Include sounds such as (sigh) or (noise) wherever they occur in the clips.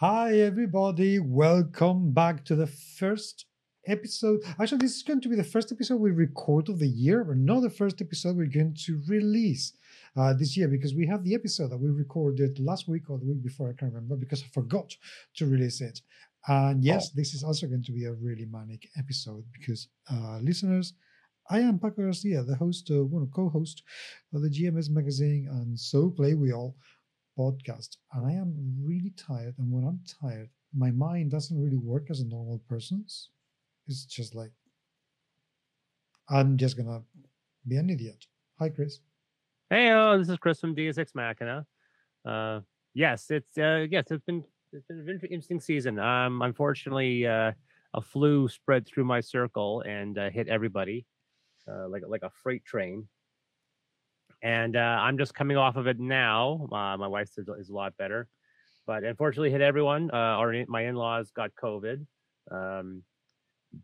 Hi, everybody. Welcome back to the first episode. Actually, this is going to be the first episode we record of the year, but not the first episode we're going to release uh, this year because we have the episode that we recorded last week or the week before. I can't remember because I forgot to release it. And yes, oh. this is also going to be a really manic episode because uh, listeners, I am Paco Garcia, the host, uh, well, co-host of the GMS magazine and So Play We All podcast. And I am really tired. And when I'm tired, my mind doesn't really work as a normal person's. It's just like I'm just gonna be an idiot. Hi, Chris. Hey, oh, this is Chris from Dias Ex Machina. Uh, yes, it's uh, yes, it's been it's been an interesting season. Um, unfortunately, uh, a flu spread through my circle and uh, hit everybody, uh, like like a freight train. And uh, I'm just coming off of it now. Uh, my wife is, is a lot better, but unfortunately, hit everyone. Uh, our my in-laws got COVID. Um,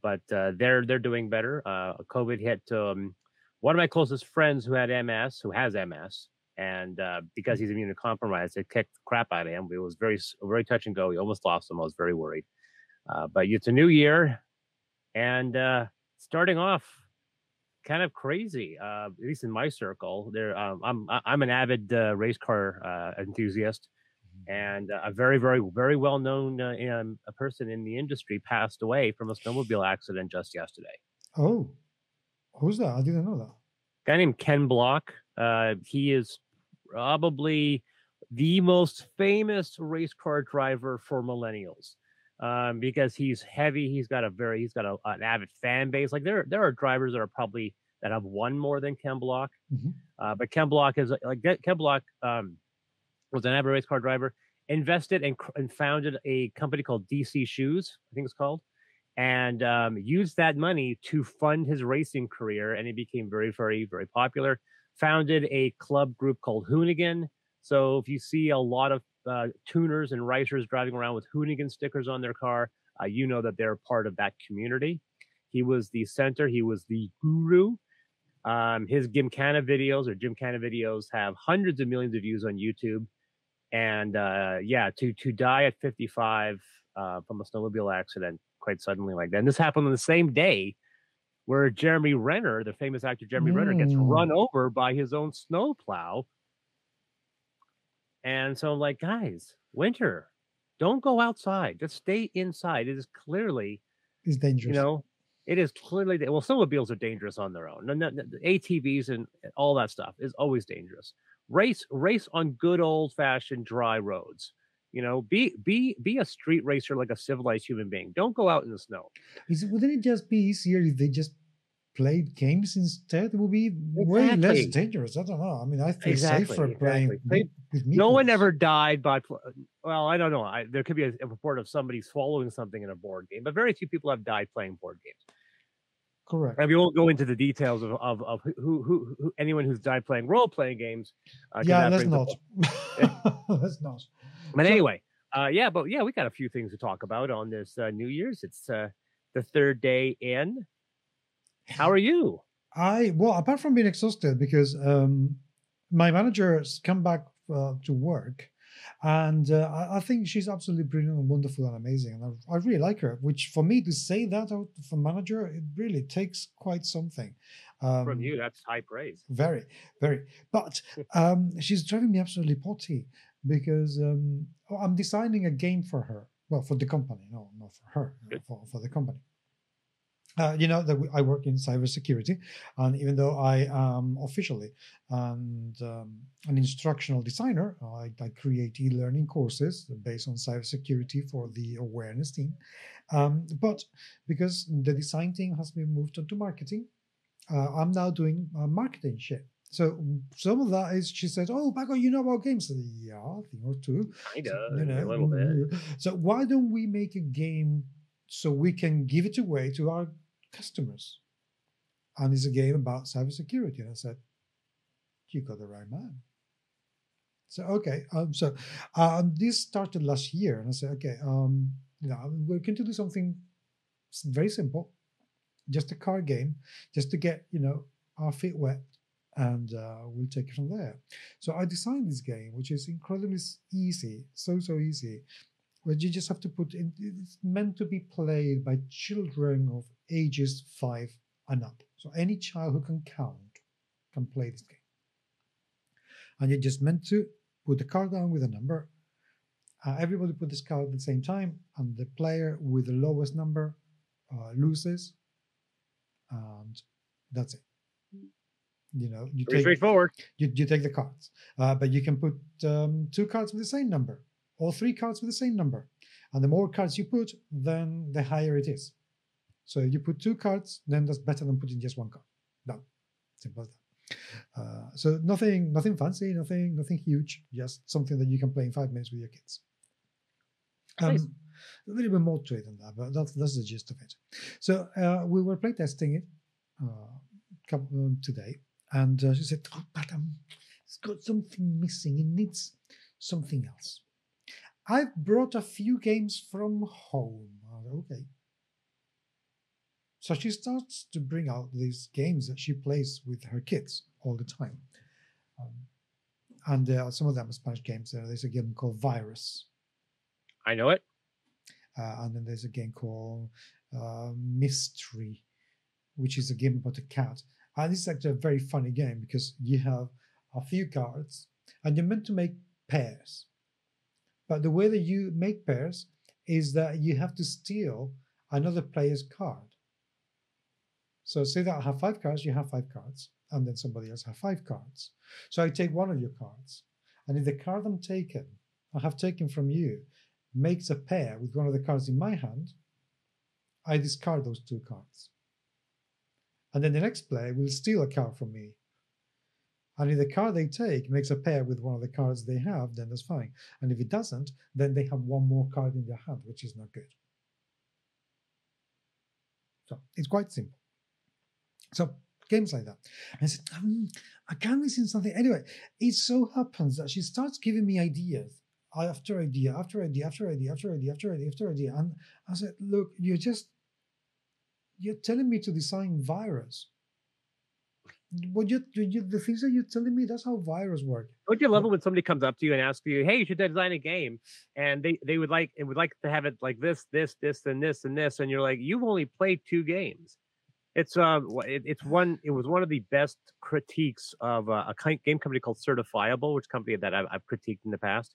but uh, they're they're doing better. Uh, COVID hit um, one of my closest friends who had MS, who has MS, and uh, because he's immunocompromised, it kicked crap out of him. It was very very touch and go. He almost lost him. I was very worried. But it's a new year, and starting off kind of crazy. Uh, at least in my circle, there um, I'm I'm an avid race car enthusiast and uh, a very, very, very well known uh, um, a person in the industry passed away from a snowmobile accident just yesterday. Oh, who's that? I didn't know that. Guy named Ken Block. Uh, he is probably the most famous race car driver for millennials um, because he's heavy. He's got a very, he's got a, an avid fan base. Like there, there are drivers that are probably that have won more than Ken Block, mm-hmm. Uh, but Ken Block is like Ken Block. Um, was an avid race car driver, invested and, and founded a company called DC Shoes, I think it's called, and um, used that money to fund his racing career. And he became very, very, very popular. Founded a club group called Hoonigan. So if you see a lot of uh, tuners and racers driving around with Hoonigan stickers on their car, uh, you know that they're part of that community. He was the center. He was the guru. Um, his Gymkhana videos or Gymkhana videos have hundreds of millions of views on YouTube and uh, yeah, to to die at 55 uh, from a snowmobile accident quite suddenly like that. And this happened on the same day where Jeremy Renner, the famous actor Jeremy mm. Renner, gets run mm. over by his own snowplow. And so I'm like, guys, winter, don't go outside. Just stay inside. It is clearly it's dangerous. You know, it is clearly well, snowmobiles are dangerous on their own. The ATVs and eh, all that stuff is always dangerous race race on good old fashioned dry roads you know be be be a street racer like a civilized human being don't go out in the snow Is, wouldn't it just be easier if they just played games instead would be exactly. way less dangerous i don't know i mean i feel exactly, safer exactly. playing with, no one ever died by well i don't know I, there could be a, a report of somebody swallowing something in a board game but very few people have died playing board games Correct. And we won't go into the details of, of, of who, who, who anyone who's died playing role playing games. Uh, yeah, let's not. (laughs) let's not. But so, anyway, uh, yeah, but yeah, we got a few things to talk about on this uh, New Year's. It's uh, the third day in. How are you? I well, apart from being exhausted because um, my manager's come back uh, to work and uh, I, I, think she's absolutely brilliant and wonderful and amazing. And I, I, really like her, which for me to say that out from manager, it really takes quite something. Um, from you, that's high praise. Very, very. But um, she's driving me absolutely potty because um, I'm designing a game for her. Well, for the company, no, not for her, for, for the company. Uh, you know that I work in cybersecurity, and even though I am officially and um, an instructional designer, I, I create e-learning courses based on cybersecurity for the awareness team. Um, but because the design team has been moved on to marketing, uh, I'm now doing uh, marketing shit. So some of that is she said, "Oh, Paco, you know about games?" Said, yeah, a thing or two. Kind of, you know, a little bit. So why don't we make a game so we can give it away to our customers. And it's a game about cybersecurity. And I said, You got the right man. So okay, um, so um, this started last year, and I said, okay, um, you know, we're going to do something very simple, just a card game, just to get you know our feet wet, and uh, we'll take it from there. So I designed this game, which is incredibly easy, so so easy, where you just have to put it, it's meant to be played by children of ages five and up. So any child who can count can play this game. And you're just meant to put the card down with a number. Uh, everybody put this card at the same time, and the player with the lowest number uh, loses. And that's it. You know, you Pretty take straightforward. you, you take the cards, uh, but you can put um, two cards with the same number or three cards with the same number, and the more cards you put, then the higher it is. So if you put two cards, then that's better than putting just one card. Done. Simple as that. Uh, so nothing, nothing fancy, nothing, nothing huge. Just something that you can play in five minutes with your kids. Um, Nice. A little bit more to it than that, but that's that's the gist of it. So uh, we were playtesting it uh, um, today, and uh, she said, oh, "But um, it's got something missing. It needs something else." I've brought a few games from home. Okay. So she starts to bring out these games that she plays with her kids all the time. Um, and uh, some of them are Spanish games. Uh, there's a game called Virus, I know it. uh, and then there's a game called uh, Mistigri, which is a game about a cat. And this is actually a very funny game because you have a few cards and you're meant to make pairs. But the way that you make pairs is that you have to steal another player's card. So say that I have five cards, you have five cards, and then somebody else have five cards. So I take one of your cards, and if the card I'm taken, I have taken from you, makes a pair with one of the cards in my hand, I discard those two cards. And then the next player will steal a card from me. And if the card they take makes a pair with one of the cards they have, then that's fine. And if it doesn't, then they have one more card in their hand, which is not good. So it's quite simple. So games like that. And I said, um, I can't listen to something. Anyway, it so happens that she starts giving me ideas after idea, after idea, after idea, after idea, after idea, after idea. And I said, look, you're just you're telling me to design virus. What you, do you the things that you're telling me, that's how virus work. Don't you love it when somebody comes up to you and asks you, "Hey, you should design a game," and they they would like and would like to have it like this, this, this, and this, and this, and you're like, "You've only played two games." It's it, it's one. It was one of the best critiques of uh, a game company called Certifiable, which company that I've, I've critiqued in the past.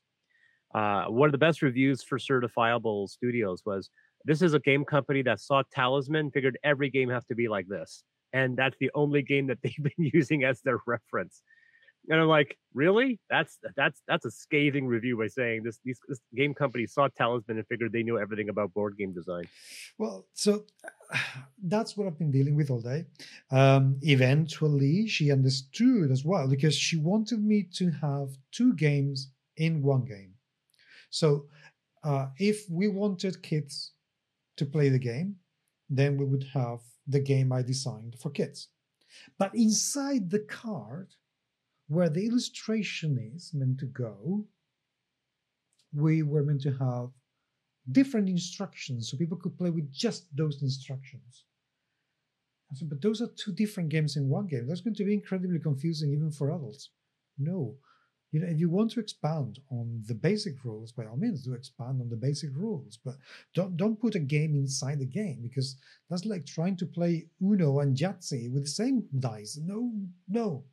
Uh, one of the best reviews for Certifiable Studios was, "This is a game company that saw Talisman, figured every game has to be like this." and that's the only game that (laughs) they've been using as their reference. And I'm like, really? That's that's that's a scathing review by saying this these this game company saw Talisman and figured they knew everything about board game design. Well, so that's what I've been dealing with all day. Um, eventually, she understood as well because she wanted me to have two games in one game. So, uh, if we wanted kids to play the game, then we would have the game I designed for kids. But inside the card, where the illustration is meant to go, we were meant to have different instructions so people could play with just those instructions. Said, but those are two different games in one game. That's going to be incredibly confusing even for adults. No. You know, if you want to expand on the basic rules, by all means, do expand on the basic rules. But don't don't put a game inside the game because that's like trying to play Uno and Yahtzee with the same dice. No, no,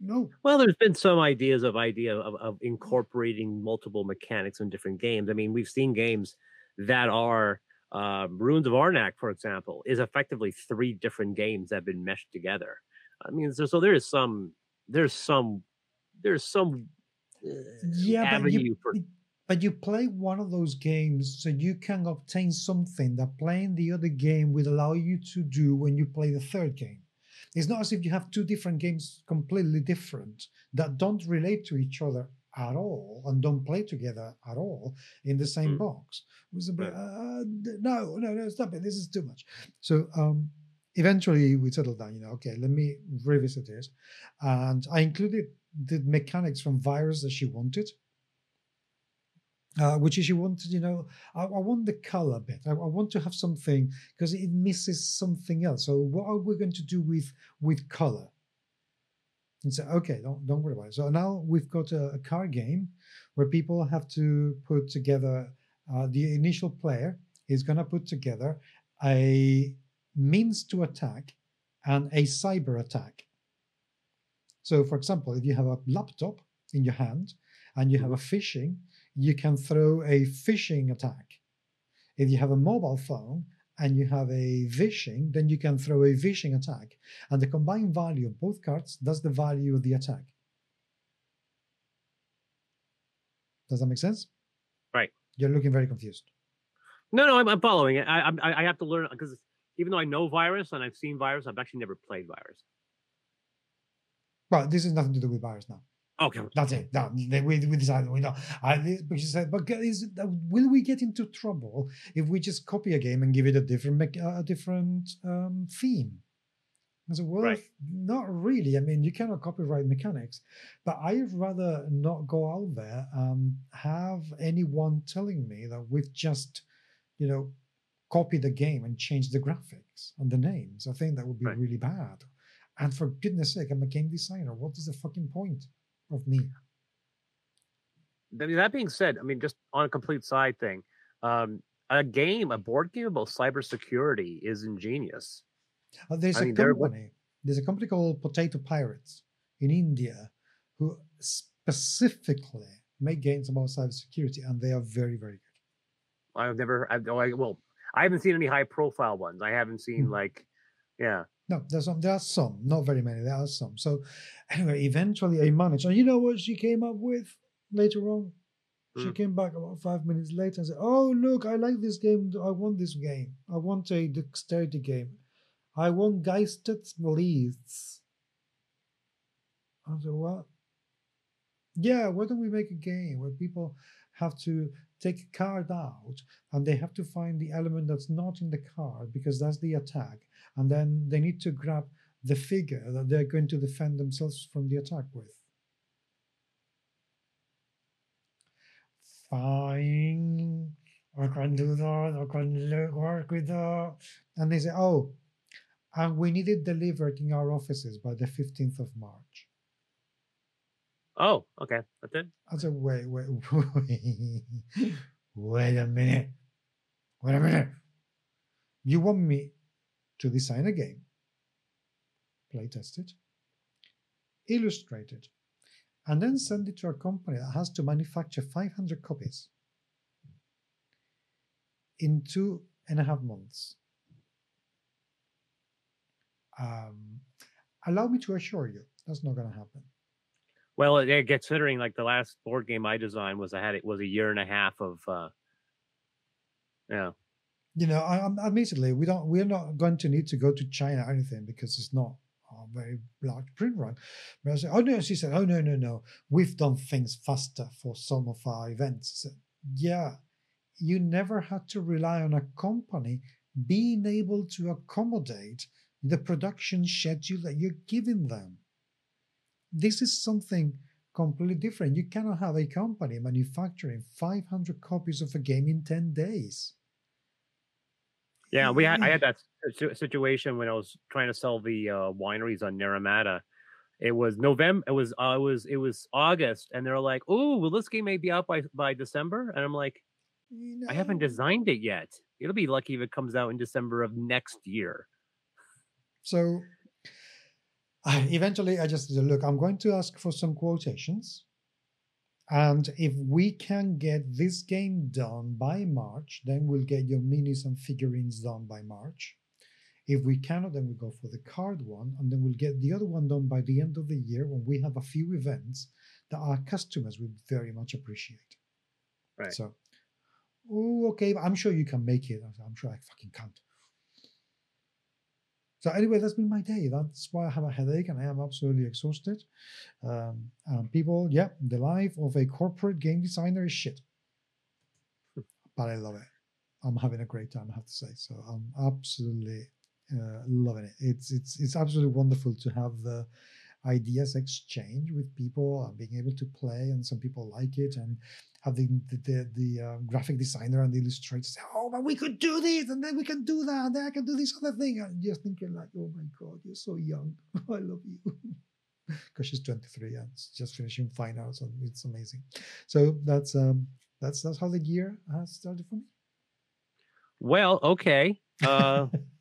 no. Well, there's been some ideas of idea of, of incorporating multiple mechanics in different games. I mean, we've seen games that are um, Runes of Arnak, for example, is effectively three different games that have been meshed together. I mean, so, so there is some there's some there's some uh, Yeah, but avenue you, for but you play one of those games so you can obtain something that playing the other game will allow you to do when you play the third game. It's not as if you have two different games completely different that don't relate to each other at all and don't play together at all in the same Mm. box. It was a bit, uh, no, no, no, stop it. This is too much. So um, eventually we settled down, you know, okay, let me revisit this. And I included the mechanics from Virus that she wanted. Uh, which is she wanted, you know, I, I want the color bit. I, I want to have something because it misses something else. So what are we going to do with with color? And so okay, don't don't worry about it. So now we've got a, a card game where people have to put together uh, the initial player is going to put together a means to attack and a cyber attack. So, for example, if you have a laptop in your hand and you have a phishing, you can throw a phishing attack. If you have a mobile phone and you have a vishing, then you can throw a vishing attack. And the combined value of both cards does the value of the attack. Does that make sense? Right. You're looking very confused. No, no, I'm, I'm following it. I, I I have to learn because even though I know virus and I've seen virus, I've actually never played virus. But this has nothing to do with virus now. Okay. That's it. That, we, we decided we know. I, but she said, but is, will we get into trouble if we just copy a game and give it a different a different um, theme? I said, well, right. not really. I mean, you cannot copyright mechanics, but I'd rather not go out there and have anyone telling me that we've just, you know, copied the game and changed the graphics and the names. I think that would be right. really bad. And for goodness sake, I'm a game designer. What is the fucking point of me? That being said, I mean, just on a complete side thing, um, a game, a board game about cybersecurity is ingenious. Uh, there's I a mean, company. There's a company called Potato Pirates in India who specifically make games about cybersecurity, and they are very, very good. I've never. I, oh, I, well, I haven't seen any high profile ones. I haven't seen mm. like, yeah. No, there's some. There are some, not very many. There are some. So, anyway, eventually I managed. And you know what she came up with later on? She mm. came back about five minutes later and said, "Oh, look, I like this game. I want this game. I want a dexterity game. I want Geistesblitz." I said, "What?" Yeah, why don't we make a game where people have to take a card out and they have to find the element that's not in the card because that's the attack and then they need to grab the figure that they're going to defend themselves from the attack with. Fine, I can do that. I can work with that. And they say, oh, and we need it delivered in our offices by the 15th of March. Oh, okay. That's it. I said, wait, wait, wait, (laughs) wait a minute. Wait a minute. You want me to design a game, play test it, illustrate it, and then send it to a company that has to manufacture 500 copies in two and a half months. Um, allow me to assure you, that's not going to happen. Well, considering like the last board game I designed was I had it was a year and a half of, uh, yeah, you know, I, I'm, admittedly, we don't, we're not going to need to go to China or anything because it's not a very large print run. But I said, oh no, she said, oh no, no, no, we've done things faster for some of our events. Said, yeah, you never had to rely on a company being able to accommodate the production schedule that you're giving them. This is something completely different. You cannot have a company manufacturing 500 copies of a game in 10 days. Yeah, we had I had that (laughs) situation when I was trying to sell the uh, wineries on Naramata. It was November. It was uh, it was it was August, and they're like, "Oh, well, this game may be out by by December," and I'm like, I haven't designed it yet. It'll be lucky if it comes out in December of next year. So, eventually, I just look. I'm going to ask for some quotations and if we can get this game done by March, then we'll get your minis and figurines done by March. If we cannot, then we go for the card one, and then we'll get the other one done by the end of the year when we have a few events that our customers would very much appreciate. Right. So, oh, okay, I'm sure you can make it. I'm sure I fucking can't. So anyway, that's been my day. That's why I have a headache and I am absolutely exhausted. Um, and people, yeah, the life of a corporate game designer is shit. but I love it. I'm having a great time, I have to say. So I'm absolutely uh, loving it. It's it's it's absolutely wonderful to have the ideas exchange with people and being able to play, and some people like it, and have the the, the uh, graphic designer and the illustrator say, "Oh, but we could do this, and then we can do that, and then I can do this other thing." And just thinking like, "Oh my god, you're so young. (laughs) I love you." (laughs) Because she's 23 and just finishing finals, and it's amazing. So that's um, that's that's how the year has started for me. Well, okay. Uh, (laughs)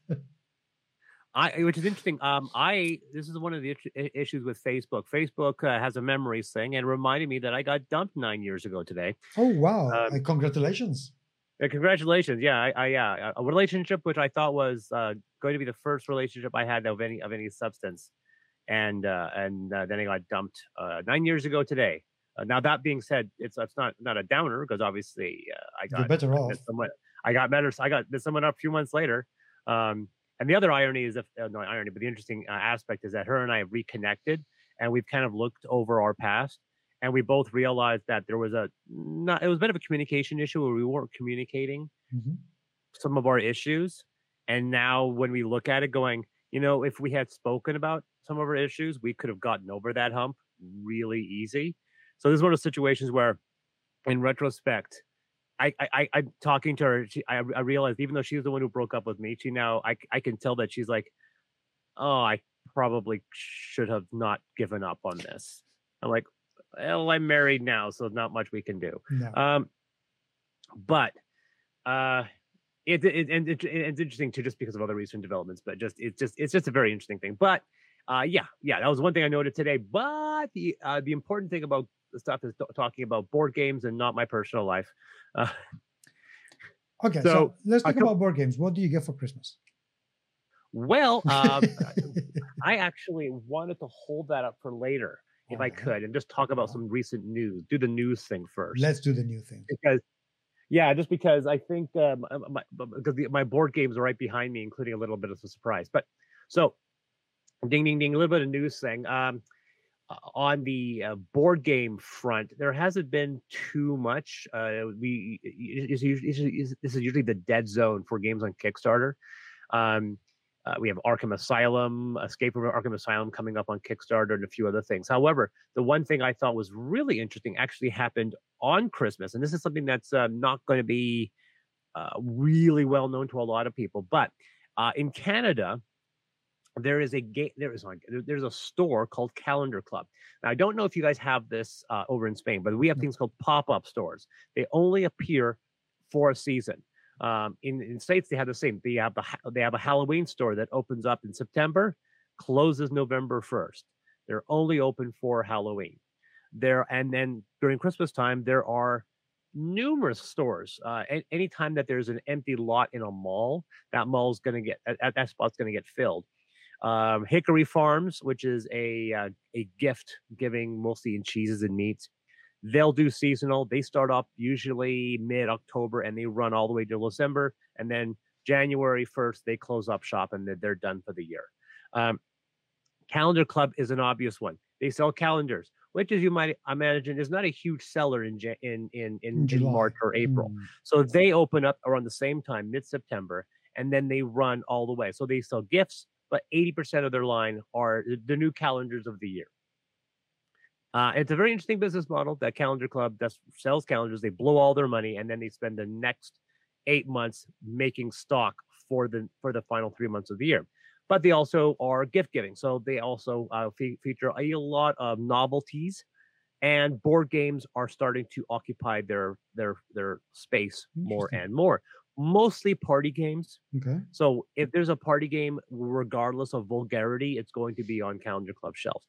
I, which is interesting. Um, I this is one of the issues with Facebook. Facebook uh, has a memories thing, and reminded me that I got dumped nine years ago today. Oh wow! Um, congratulations! Uh, congratulations! Yeah, I, I, yeah, a relationship which I thought was uh, going to be the first relationship I had of any of any substance, and uh, and uh, then I got dumped uh, nine years ago today. Uh, now that being said, it's it's not not a downer because obviously I got You're better off. Someone, I got better. I got someone up a few months later. Um, and the other irony is, if, uh, not irony, but the interesting uh, aspect is that her and I have reconnected, and we've kind of looked over our past, and we both realized that there was a not it was a bit of a communication issue where we weren't communicating mm-hmm. some of our issues, and now when we look at it, going, you know, if we had spoken about some of our issues, we could have gotten over that hump really easy. So this is one of those situations where, in retrospect, I, I, I'm talking to her. She, I, I realized even though she's the one who broke up with me, she now I, I can tell that she's like, oh, I probably should have not given up on this. I'm like, well, I'm married now, so not much we can do. No. Um, but uh, it, it, and it, it's interesting too, just because of other recent developments. But just it's just it's just a very interesting thing. But uh, yeah, yeah, that was one thing I noted today. But the uh, the important thing about stuff is talking about board games and not my personal life. Uh, okay, so, so let's talk about board games. What do you get for Christmas? Well, (laughs) um, I actually wanted to hold that up for later if I could and just talk about some recent news. Do the news thing first. Let's do the new thing. Because, yeah, just because I think um, my, because the, my board games are right behind me, including a little bit of a surprise. But so, ding, ding, ding, a little bit of news thing. Um, uh, on the uh, board game front, there hasn't been too much. Uh, we this is usually the dead zone for games on Kickstarter. Um, uh, we have Arkham Asylum, Escape from Arkham Asylum coming up on Kickstarter, and a few other things. However, the one thing I thought was really interesting actually happened on Christmas, and this is something that's uh, not going to be uh, really well known to a lot of people. But in Canada, there is a game there is there's a store called calendar club. Now i don't know if you guys have this uh, over in spain but we have things called pop-up stores. They only appear for a season. Um, in in states they have the same. They have the they have a halloween store that opens up in september closes november 1st they're only open for halloween. There and then during christmas time there are numerous stores uh, anytime that there's an empty lot in a mall that mall's going to get that spot's going to get filled um, Hickory Farms, which is a uh, a gift giving mostly in cheeses and meats. They'll do seasonal. They start up usually mid October and they run all the way to December, and then January first they close up shop and they're done for the year. Um, Calendar Club is an obvious one. They sell calendars, which, as you might imagine, is not a huge seller in in in in, in March or April. Mm. So they open up around the same time, mid September, and then they run all the way. So they sell gifts, but 80% of their line are the new calendars of the year. Uh, it's a very interesting business model. That calendar club that sells calendars, they blow all their money and then they spend the next eight months making stock for the for the final three months of the year. But they also are gift giving, so they also uh, fe- feature a lot of novelties, and board games are starting to occupy their their their space more and more mostly party games. Okay. So if there's a party game, regardless of vulgarity, it's going to be on Calendar Club shelves.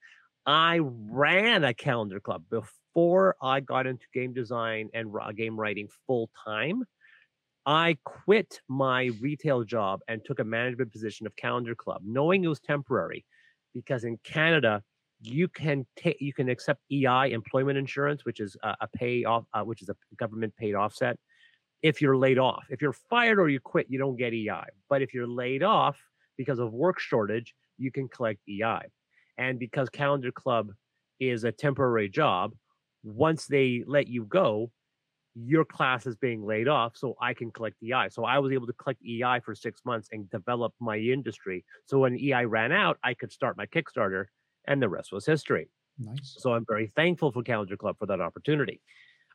I ran a calendar club before I got into game design and game writing full time. I quit my retail job and took a management position of calendar club, knowing it was temporary, because in Canada you can take you can accept EI employment insurance, which is a, a pay off, uh, which is a government paid offset if you're laid off. If you're fired or you quit, you don't get EI. But if you're laid off because of work shortage, you can collect EI. And because Calendar Club is a temporary job, once they let you go, your class is being laid off, so I can collect EI. So I was able to collect EI for six months and develop my industry. So when EI ran out, I could start my Kickstarter, and the rest was history. Nice. So I'm very thankful for Calendar Club for that opportunity.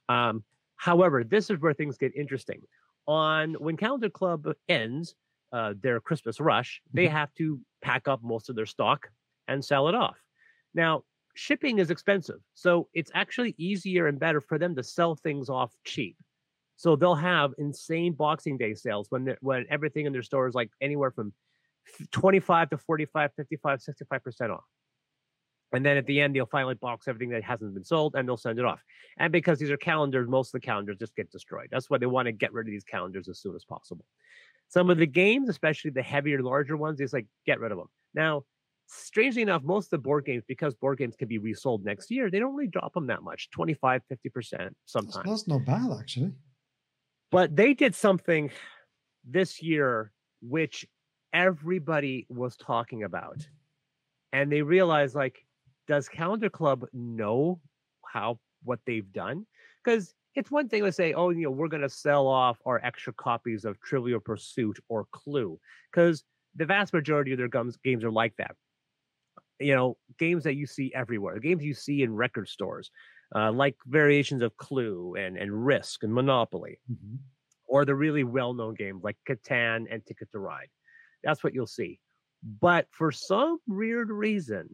Um, However, this is where things get interesting. On when Calendar Club ends uh, their Christmas rush, they mm-hmm. have to pack up most of their stock and sell it off. Now, shipping is expensive, so it's actually easier and better for them to sell things off cheap. So they'll have insane Boxing Day sales when when everything in their store is like anywhere from 25 to 45, 55, 65% off. And then at the end, they'll finally box everything that hasn't been sold and they'll send it off. And because these are calendars, most of the calendars just get destroyed. That's why they want to get rid of these calendars as soon as possible. Some of the games, especially the heavier, larger ones, is like get rid of them. Now, strangely enough, most of the board games, because board games can be resold next year, they don't really drop them that much 25, 50% sometimes. That's not bad, actually. But they did something this year which everybody was talking about. And they realized, like, does Calendar Club know how what they've done? Because it's one thing to say, oh, you know, we're going to sell off our extra copies of Trivial Pursuit or Clue, because the vast majority of their games games are like that. You know, games that you see everywhere, games you see in record stores, uh, like variations of Clue and and Risk and Monopoly, mm-hmm. or the really well-known games like Catan and Ticket to Ride. That's what you'll see. But for some weird reason,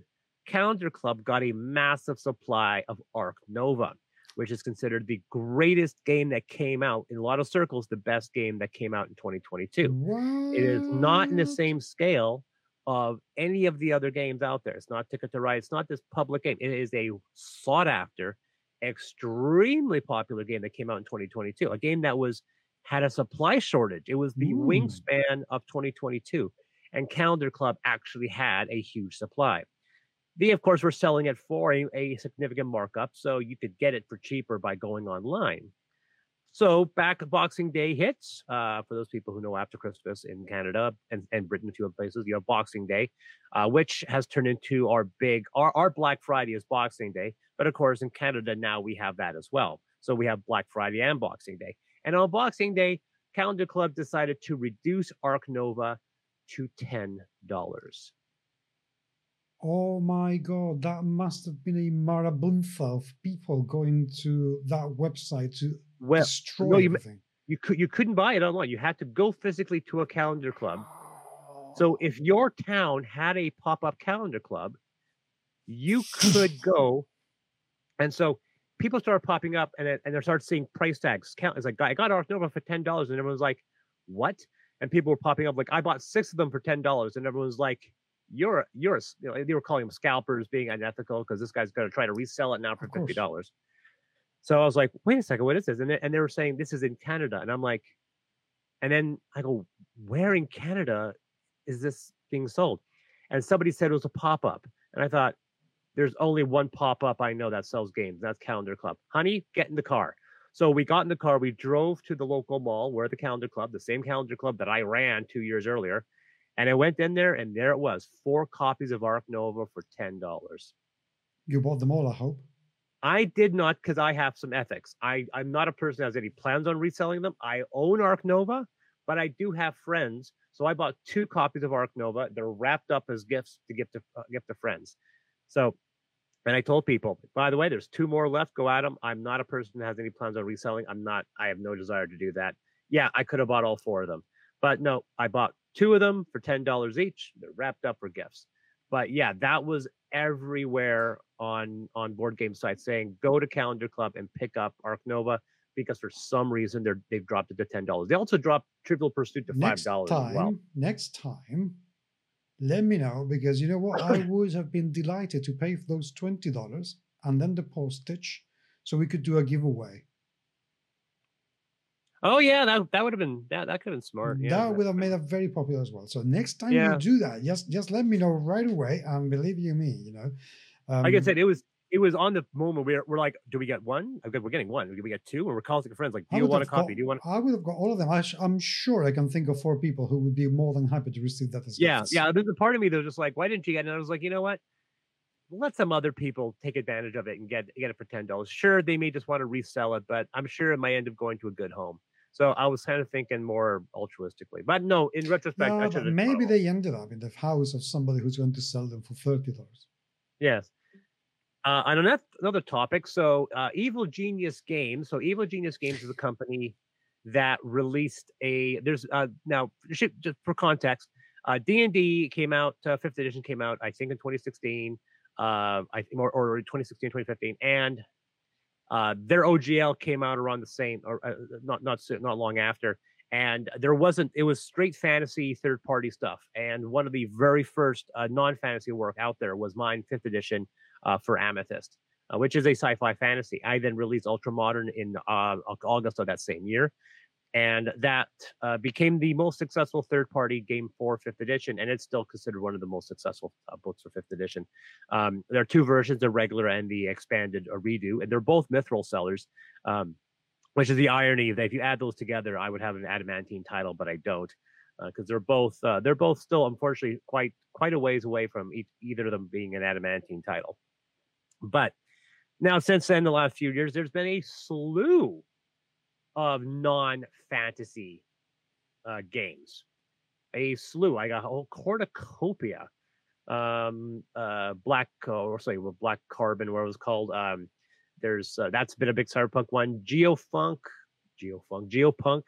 Calendar Club got a massive supply of Ark Nova, which is considered the greatest game that came out in a lot of circles, the best game that came out in 2022. What? It is not in the same scale of any of the other games out there. It's not Ticket to Ride. It's not this public game. It is a sought after, extremely popular game that came out in 2022. A game that was had a supply shortage. It was the Ooh. wingspan of 2022, and Calendar Club actually had a huge supply. They, of course, were selling it for a, a significant markup, so you could get it for cheaper by going online. So back Boxing Day hits. Uh, for those people who know after Christmas in Canada and, and Britain, a few other places, you have Boxing Day, uh, which has turned into our big our, our Black Friday is Boxing Day. But of course, in Canada now we have that as well. So we have Black Friday and Boxing Day. And on Boxing Day, Calendar Club decided to reduce Ark Nova to ten dollars. Oh my god, that must have been a marabunta of people going to that website to well, destroy no, you, everything. You could you couldn't buy it online. You had to go physically to a calendar club. So oh. if your town had a pop-up calendar club, you could (laughs) go. And so people started popping up and and they started seeing price tags. Count it's like I got Ark Nova for ten dollars, and everyone's like, "What?" And people were popping up like, "I bought six of them for ten dollars," and everyone's like, "You're you're you know they were calling them scalpers, being unethical because this guy's going to try to resell it now for fifty dollars." So I was like, "Wait a second, what is this?" And they, and they were saying this is in Canada, and I'm like, and then I go, "Where in Canada is this being sold?" And somebody said it was a pop up, and I thought, there's only one pop up I know that sells games. That's Calendar Club. Honey, get in the car. So we got in the car. We drove to the local mall where the Calendar Club, the same Calendar Club that I ran two years earlier. And I went in there, and there it was four copies of Ark Nova for $10. You bought them all, I hope. I did not because I have some ethics. I, I'm not a person that has any plans on reselling them. I own Ark Nova, but I do have friends. So I bought two copies of Ark Nova. They're wrapped up as gifts to give to uh, gift to friends. So and I told people, by the way, there's two more left. Go at them. I'm not a person that has any plans on reselling. I'm not. I have no desire to do that. Yeah, I could have bought all four of them, but no, I bought two of them for ten dollars each. They're wrapped up for gifts. But yeah, that was everywhere on on board game sites saying go to Calendar Club and pick up Ark Nova because for some reason they're they've dropped it to ten dollars. They also dropped Trivial Pursuit to five dollars as well. Next time, let me know because you know what? I (coughs) would have been delighted to pay for those $20 and then the postage so we could do a giveaway. Oh yeah, that that would have been that that could have been smart. Yeah, that would have made it very popular as well. So next time yeah. you do that, just just let me know right away. And believe you me, you know. Um, like I said, it was it was on the moment we're, we're like, do we get one? Okay, we're getting one. We get two? And we're calling friends like, do you want a copy? Got, do you want? I would have got all of them. I am sure I can think of four people who would be more than happy to receive that as yeah, gifts. yeah. There's a part of me that was just like, why didn't you get? it? And I was like, you know what? Let some other people take advantage of it and get get it for ten dollars. Sure, they may just want to resell it, but I'm sure it might end up going to a good home. So I was kind of thinking more altruistically. But no, in retrospect, no, maybe they ended up in the house of somebody who's going to sell them for thirty dollars. Yes. Uh, on another, another topic, so uh, Evil Genius Games. So Evil Genius Games is a company that released a. There's uh, now just for context, uh, D and D came out. Uh, fifth edition came out, I think, in 2016. Uh, I think, or, or 2016, 2015, and Uh, their OGL came out around the same, or uh, not not not long after, and there wasn't. It was straight fantasy third party stuff. And one of the very first uh, non fantasy work out there was mine, fifth edition uh, for Amethyst, uh, which is a sci fi fantasy. I then released Ultra Modern in August of that same year, and that uh, became the most successful third-party game for fifth edition and it's still considered one of the most successful uh, books for fifth edition. Um, there are two versions the regular and the expanded or redo and they're both mithril sellers um, which is the irony that if you add those together i would have an adamantine title but i don't because uh, they're both uh, they're both still unfortunately quite quite a ways away from each, either of them being an adamantine title. But now since then the last few years there's been a slew of non fantasy uh, games. A slew. I got a whole cornucopia. Um, uh, Black, or sorry, well, Black Carbon, where it was called. Um, there's uh, that's been a big cyberpunk one. Geofunk, Geofunk, Geopunk.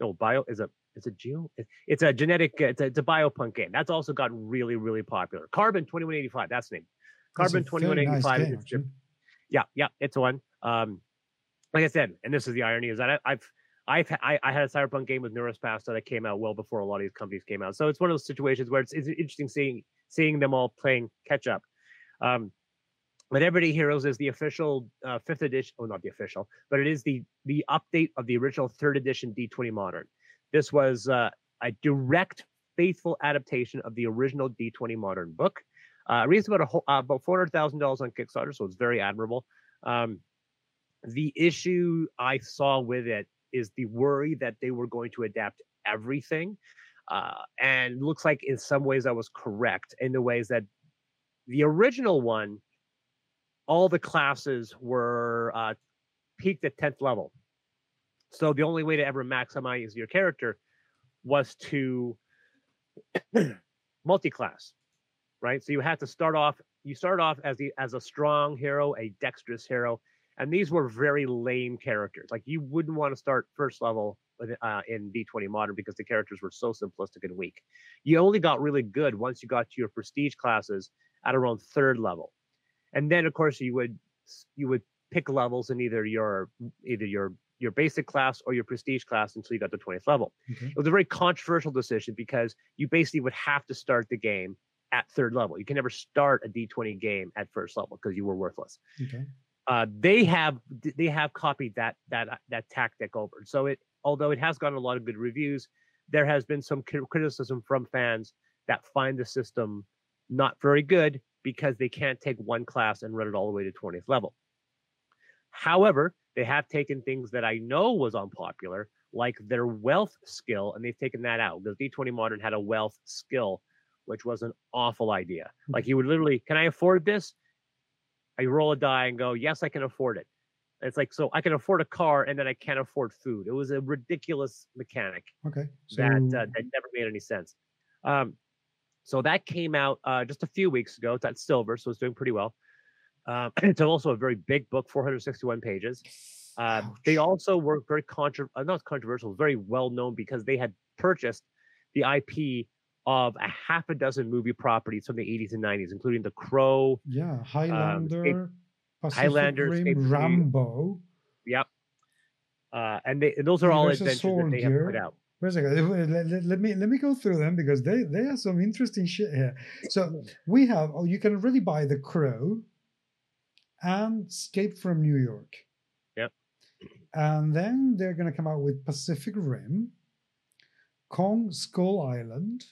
No, bio is a it's a geo. It's a genetic. It's a, it's a biopunk game. That's also got really really popular. Carbon twenty one eighty five. That's the name. Carbon twenty one eighty five. Yeah, yeah, it's one. Um, like I said, and this is the irony is that I, I've I've I, I, had a cyberpunk game with Neurospasta that came out well before a lot of these companies came out. So it's one of those situations where it's, it's interesting seeing seeing them all playing catch up. Um, but Everyday Heroes is the official uh, fifth edition. Oh, not the official, but it is the the update of the original third edition D20 Modern. This was uh, a direct, faithful adaptation of the original D20 Modern book. Uh, raised about a uh, about four hundred thousand dollars on Kickstarter, so it's very admirable. Um, the issue I saw with it is the worry that they were going to adapt everything. Uh, and looks like in some ways I was correct in the ways that the original one, all the classes were uh, peaked at 10th level. So the only way to ever maximize your character was to (clears throat) multi-class, right? So you had to start off. You start off as the as a strong hero, a dexterous hero, and these were very lame characters. Like you wouldn't want to start first level uh, in D20 Modern because the characters were so simplistic and weak. You only got really good once you got to your prestige classes at around third level, and then of course you would you would pick levels in either your either your your basic class or your prestige class until you got to 20th level. Okay. It was a very controversial decision because you basically would have to start the game at third level. You can never start a D20 game at first level because you were worthless. Okay uh, they have they have copied that that uh, that tactic over. So it although it has gotten a lot of good reviews, there has been some criticism from fans that find the system not very good because they can't take one class and run it all the way to 20th level. However, they have taken things that I know was unpopular, like their wealth skill, and they've taken that out because D20 Modern had a wealth skill, which was an awful idea. Like you would literally, can I afford this? I roll a die and go, yes, I can afford it. It's like so I can afford a car and then I can't afford food. It was a ridiculous mechanic. Okay. So... That uh, that never made any sense. Um, so that came out uh, just a few weeks ago. It's at Silver, so it's doing pretty well. Um, (clears throat) it's also a very big book, 461 pages. Uh, they also were very contra- uh, not controversial, very well known because they had purchased the IP of a half a dozen movie properties from the 80s and 90s, including The Crow. Yeah, um, Highlander, um, Highlander, Rim, Rambo. Yep. Uh, and they, those are all adventures that they have put out. Wait a second. Let, let, let, me let me go through them because they they have some interesting shit here. So we have oh you can really buy The Crow and Escape from New York. Yep. And then they're gonna come out with Pacific Rim, Kong Skull Island,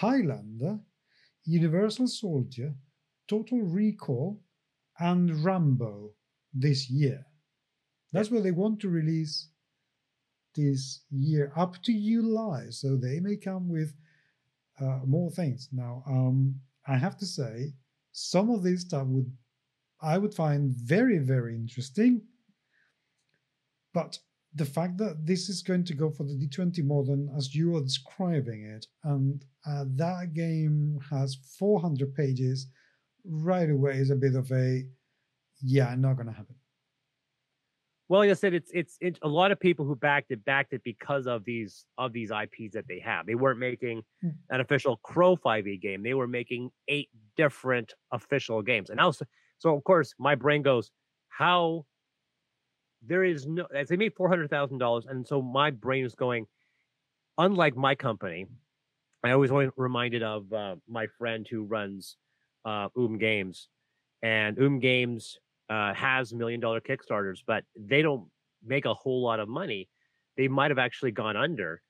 Highlander, Universal Soldier, Total Recall, and Rambo this year. That's what they want to release this year up to July, so they may come with uh, more things. Now, um, I have to say, some of this stuff would I would find very very interesting, but the fact that this is going to go for the D20 modern as you are describing it, and uh, that game has 400 pages right away is a bit of a yeah, not going to happen. Well, like I said, it's, it's a lot of people who backed it backed it because of these of these IPs that they have. They weren't making hmm. an official Crow 5e game. They were making eight different official games. And also, so of course, my brain goes, how there is no they made four hundred thousand dollars, and so my brain is going. Unlike my company, I always always reminded of uh, my friend who runs uh, Oom Games, and Oom Games uh, has million dollar Kickstarters, but they don't make a whole lot of money. They might have actually gone under,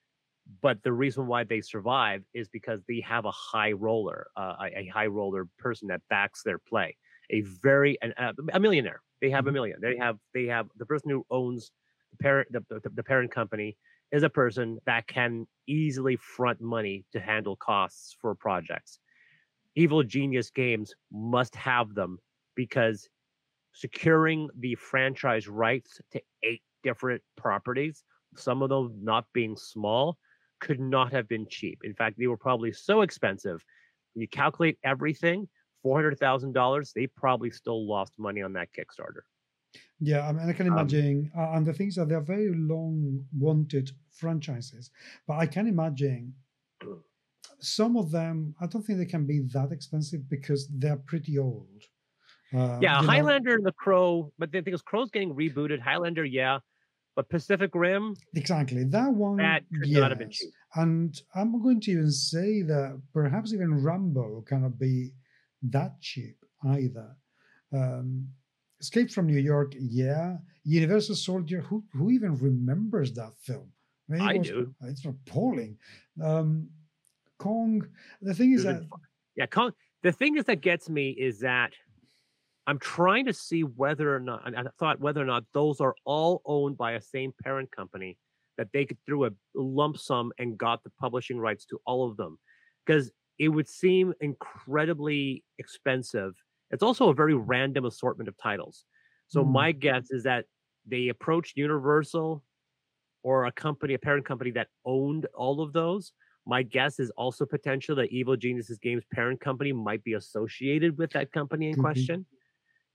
but the reason why they survive is because they have a high roller, uh, a, a high roller person that backs their play. A very an, uh, a millionaire. They have a Mhm. million. They have they have the person who owns the parent the, the, the parent company is a person that can easily front money to handle costs for projects. Evil Genius Games must have them because securing the franchise rights to eight different properties, some of them not being small, could not have been cheap. In fact, they were probably so expensive. When you calculate everything, $400,000, they probably still lost money on that Kickstarter. Yeah, I mean, I can Um, imagine, uh, and the things that they're very long wanted franchises, but I can imagine some of them. I don't think they can be that expensive because they're pretty old. Uh, yeah, you know, Highlander and the Crow, but the thing is, Crow's getting rebooted. Highlander, yeah, but Pacific Rim, exactly that one. that could not have been cheap. And I'm going to even say that perhaps even Rambo cannot be that cheap either. Um, Escape from New York, yeah. Universal Soldier, who who even remembers that film? mean, it I was- do. It's appalling. Um, Kong. The thing is that Yeah, Kong. the thing is that gets me is that I'm trying to see whether or not, and I thought whether or not those are all owned by a same parent company that they could throw a lump sum and got the publishing rights to all of them, because it would seem incredibly expensive. It's also a very random assortment of titles. So Hmm. my guess is that they approached Universal or a company, a parent company that owned all of those. My guess is also potential that Evil Geniuses Games parent company might be associated with that company in be. question.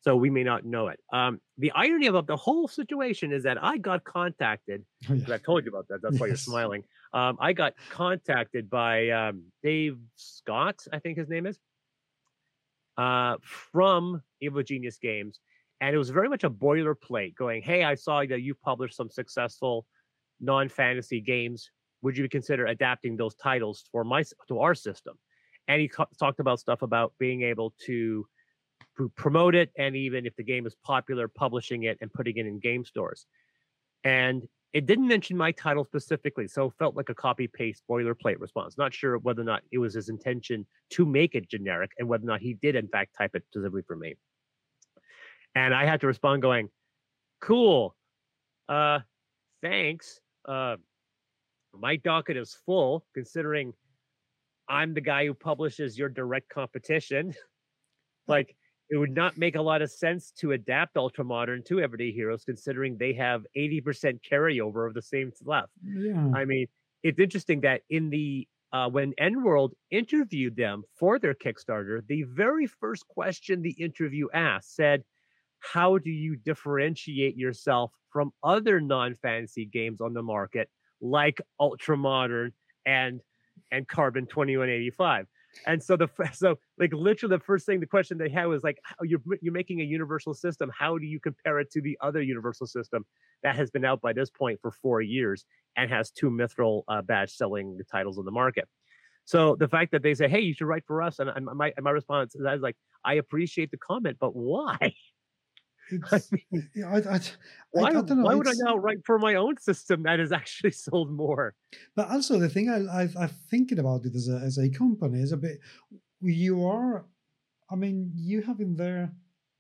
So we may not know it. Um, the irony of the whole situation is that I got contacted. (laughs) Oh, yeah. I've told you about that. That's why you're smiling. Um, I got contacted by um, Dave Scott, I think his name is, uh, from Evil Genius Games, and it was very much a boilerplate. Going, hey, I saw that you published some successful non-fantasy games. Would you consider adapting those titles for my to our system? And he co- talked about stuff about being able to promote it, and even if the game is popular, publishing it and putting it in game stores. And it didn't mention my title specifically, so it felt like a copy paste boilerplate response. Not sure whether or not it was his intention to make it generic and whether or not he did, in fact, type it specifically for me. And I had to respond going, cool. Uh, thanks. Uh, my docket is full considering I'm the guy who publishes your direct competition. (laughs) like, it would not make a lot of sense to adapt Ultramodern to Everyday Heroes considering they have 80% carryover of the same stuff. Yeah. I mean, it's interesting that in the uh, when Enworld interviewed them for their Kickstarter, the very first question the interview asked said, "How do you differentiate yourself from other non-fantasy games on the market like Ultramodern and and Carbon 2185?" And so the (laughs) so like literally the first thing the question they had was like, "How you're you're making a universal system? How do you compare it to the other universal system that has been out by this point for four years?" and has two mithril uh, badge selling the titles on the market. So the fact that they say, "Hey, you should write for us," and, my my response is, I was like, "I appreciate the comment, but why? (laughs) I, I, I, Why, I know. why would I now write for my own system that is actually (laughs) sold more?" But also the thing I, I I'm thinking about it as a as a company is a bit. You are, I mean, you have in there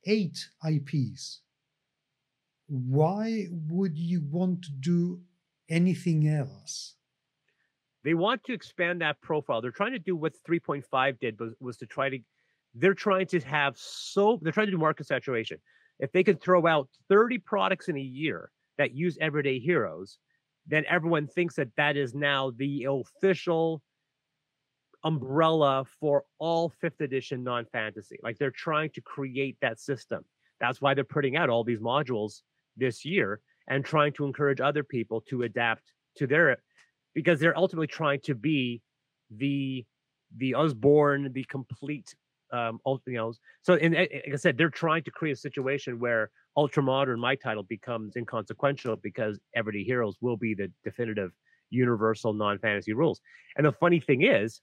eight IPs. Why would you want to do anything else? They want to expand that profile. They're trying to do what 3.5 did was, was to try to. They're trying to have so. They're trying to do market saturation. If they can throw out 30 products in a year that use everyday heroes, then everyone thinks that that is now the official umbrella for all fifth edition non fantasy. Like they're trying to create that system. That's why they're putting out all these modules this year and trying to encourage other people to adapt to their because they're ultimately trying to be the the Osborne, the complete um you know so and uh, like I said, they're trying to create a situation where ultra modern my title, becomes inconsequential because Everyday Heroes will be the definitive universal non-fantasy rules. And the funny thing is,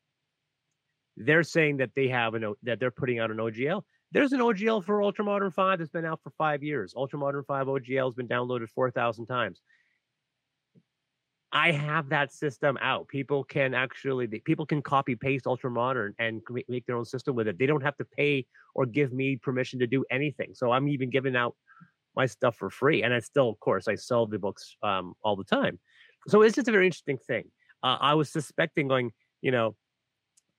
they're saying that they have an that they're putting out an OGL. There's an OGL for Ultra Modern 5 that's been out for five years. Ultra Modern 5 OGL has been downloaded 4,000 times. I have that system out. People can actually people can copy paste Ultramodern and make their own system with it. They don't have to pay or give me permission to do anything. So I'm even giving out my stuff for free, and I still, of course, I sell the books um, all the time. So it's just a very interesting thing. Uh, I was suspecting going, you know,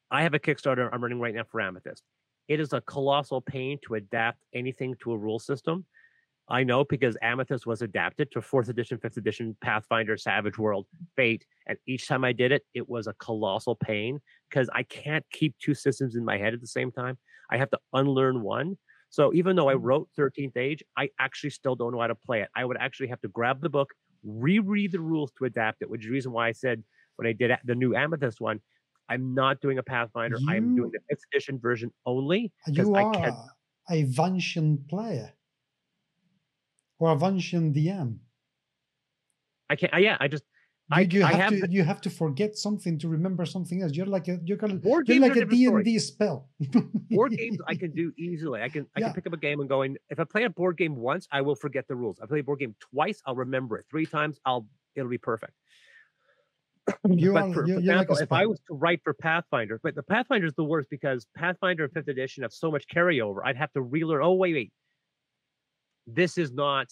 I have a Kickstarter I'm running right now for Amethyst. It is a colossal pain to adapt anything to a rule system. I know because Amethyst was adapted to fourth edition, fifth edition, Pathfinder, Savage World, Fate, and each time I did it, it was a colossal pain because I can't keep two systems in my head at the same time. I have to unlearn one. So even though I mm. wrote 13th Age, I actually still don't know how to play it. I would actually have to grab the book, reread the rules to adapt it, which is the reason why I said when I did the new Amethyst one, I'm not doing a Pathfinder. You, I'm doing the fifth edition version only. You are I can't... a Vancian player or a DM. I can't. I, yeah, I just. You, I, you have, have, to you have to forget something to remember something else. You're like a you're gonna board you're like a D and D spell. (laughs) board games I can do easily. I can I yeah. can pick up a game and go in. If I play a board game once, I will forget the rules. I play a board game twice, I'll remember it. Three times, I'll it'll be perfect. You but are, for, for example, like if I was to write for Pathfinder, but the Pathfinder is the worst because Pathfinder and Fifth Edition have so much carryover. I'd have to relearn. Oh wait, wait, this is not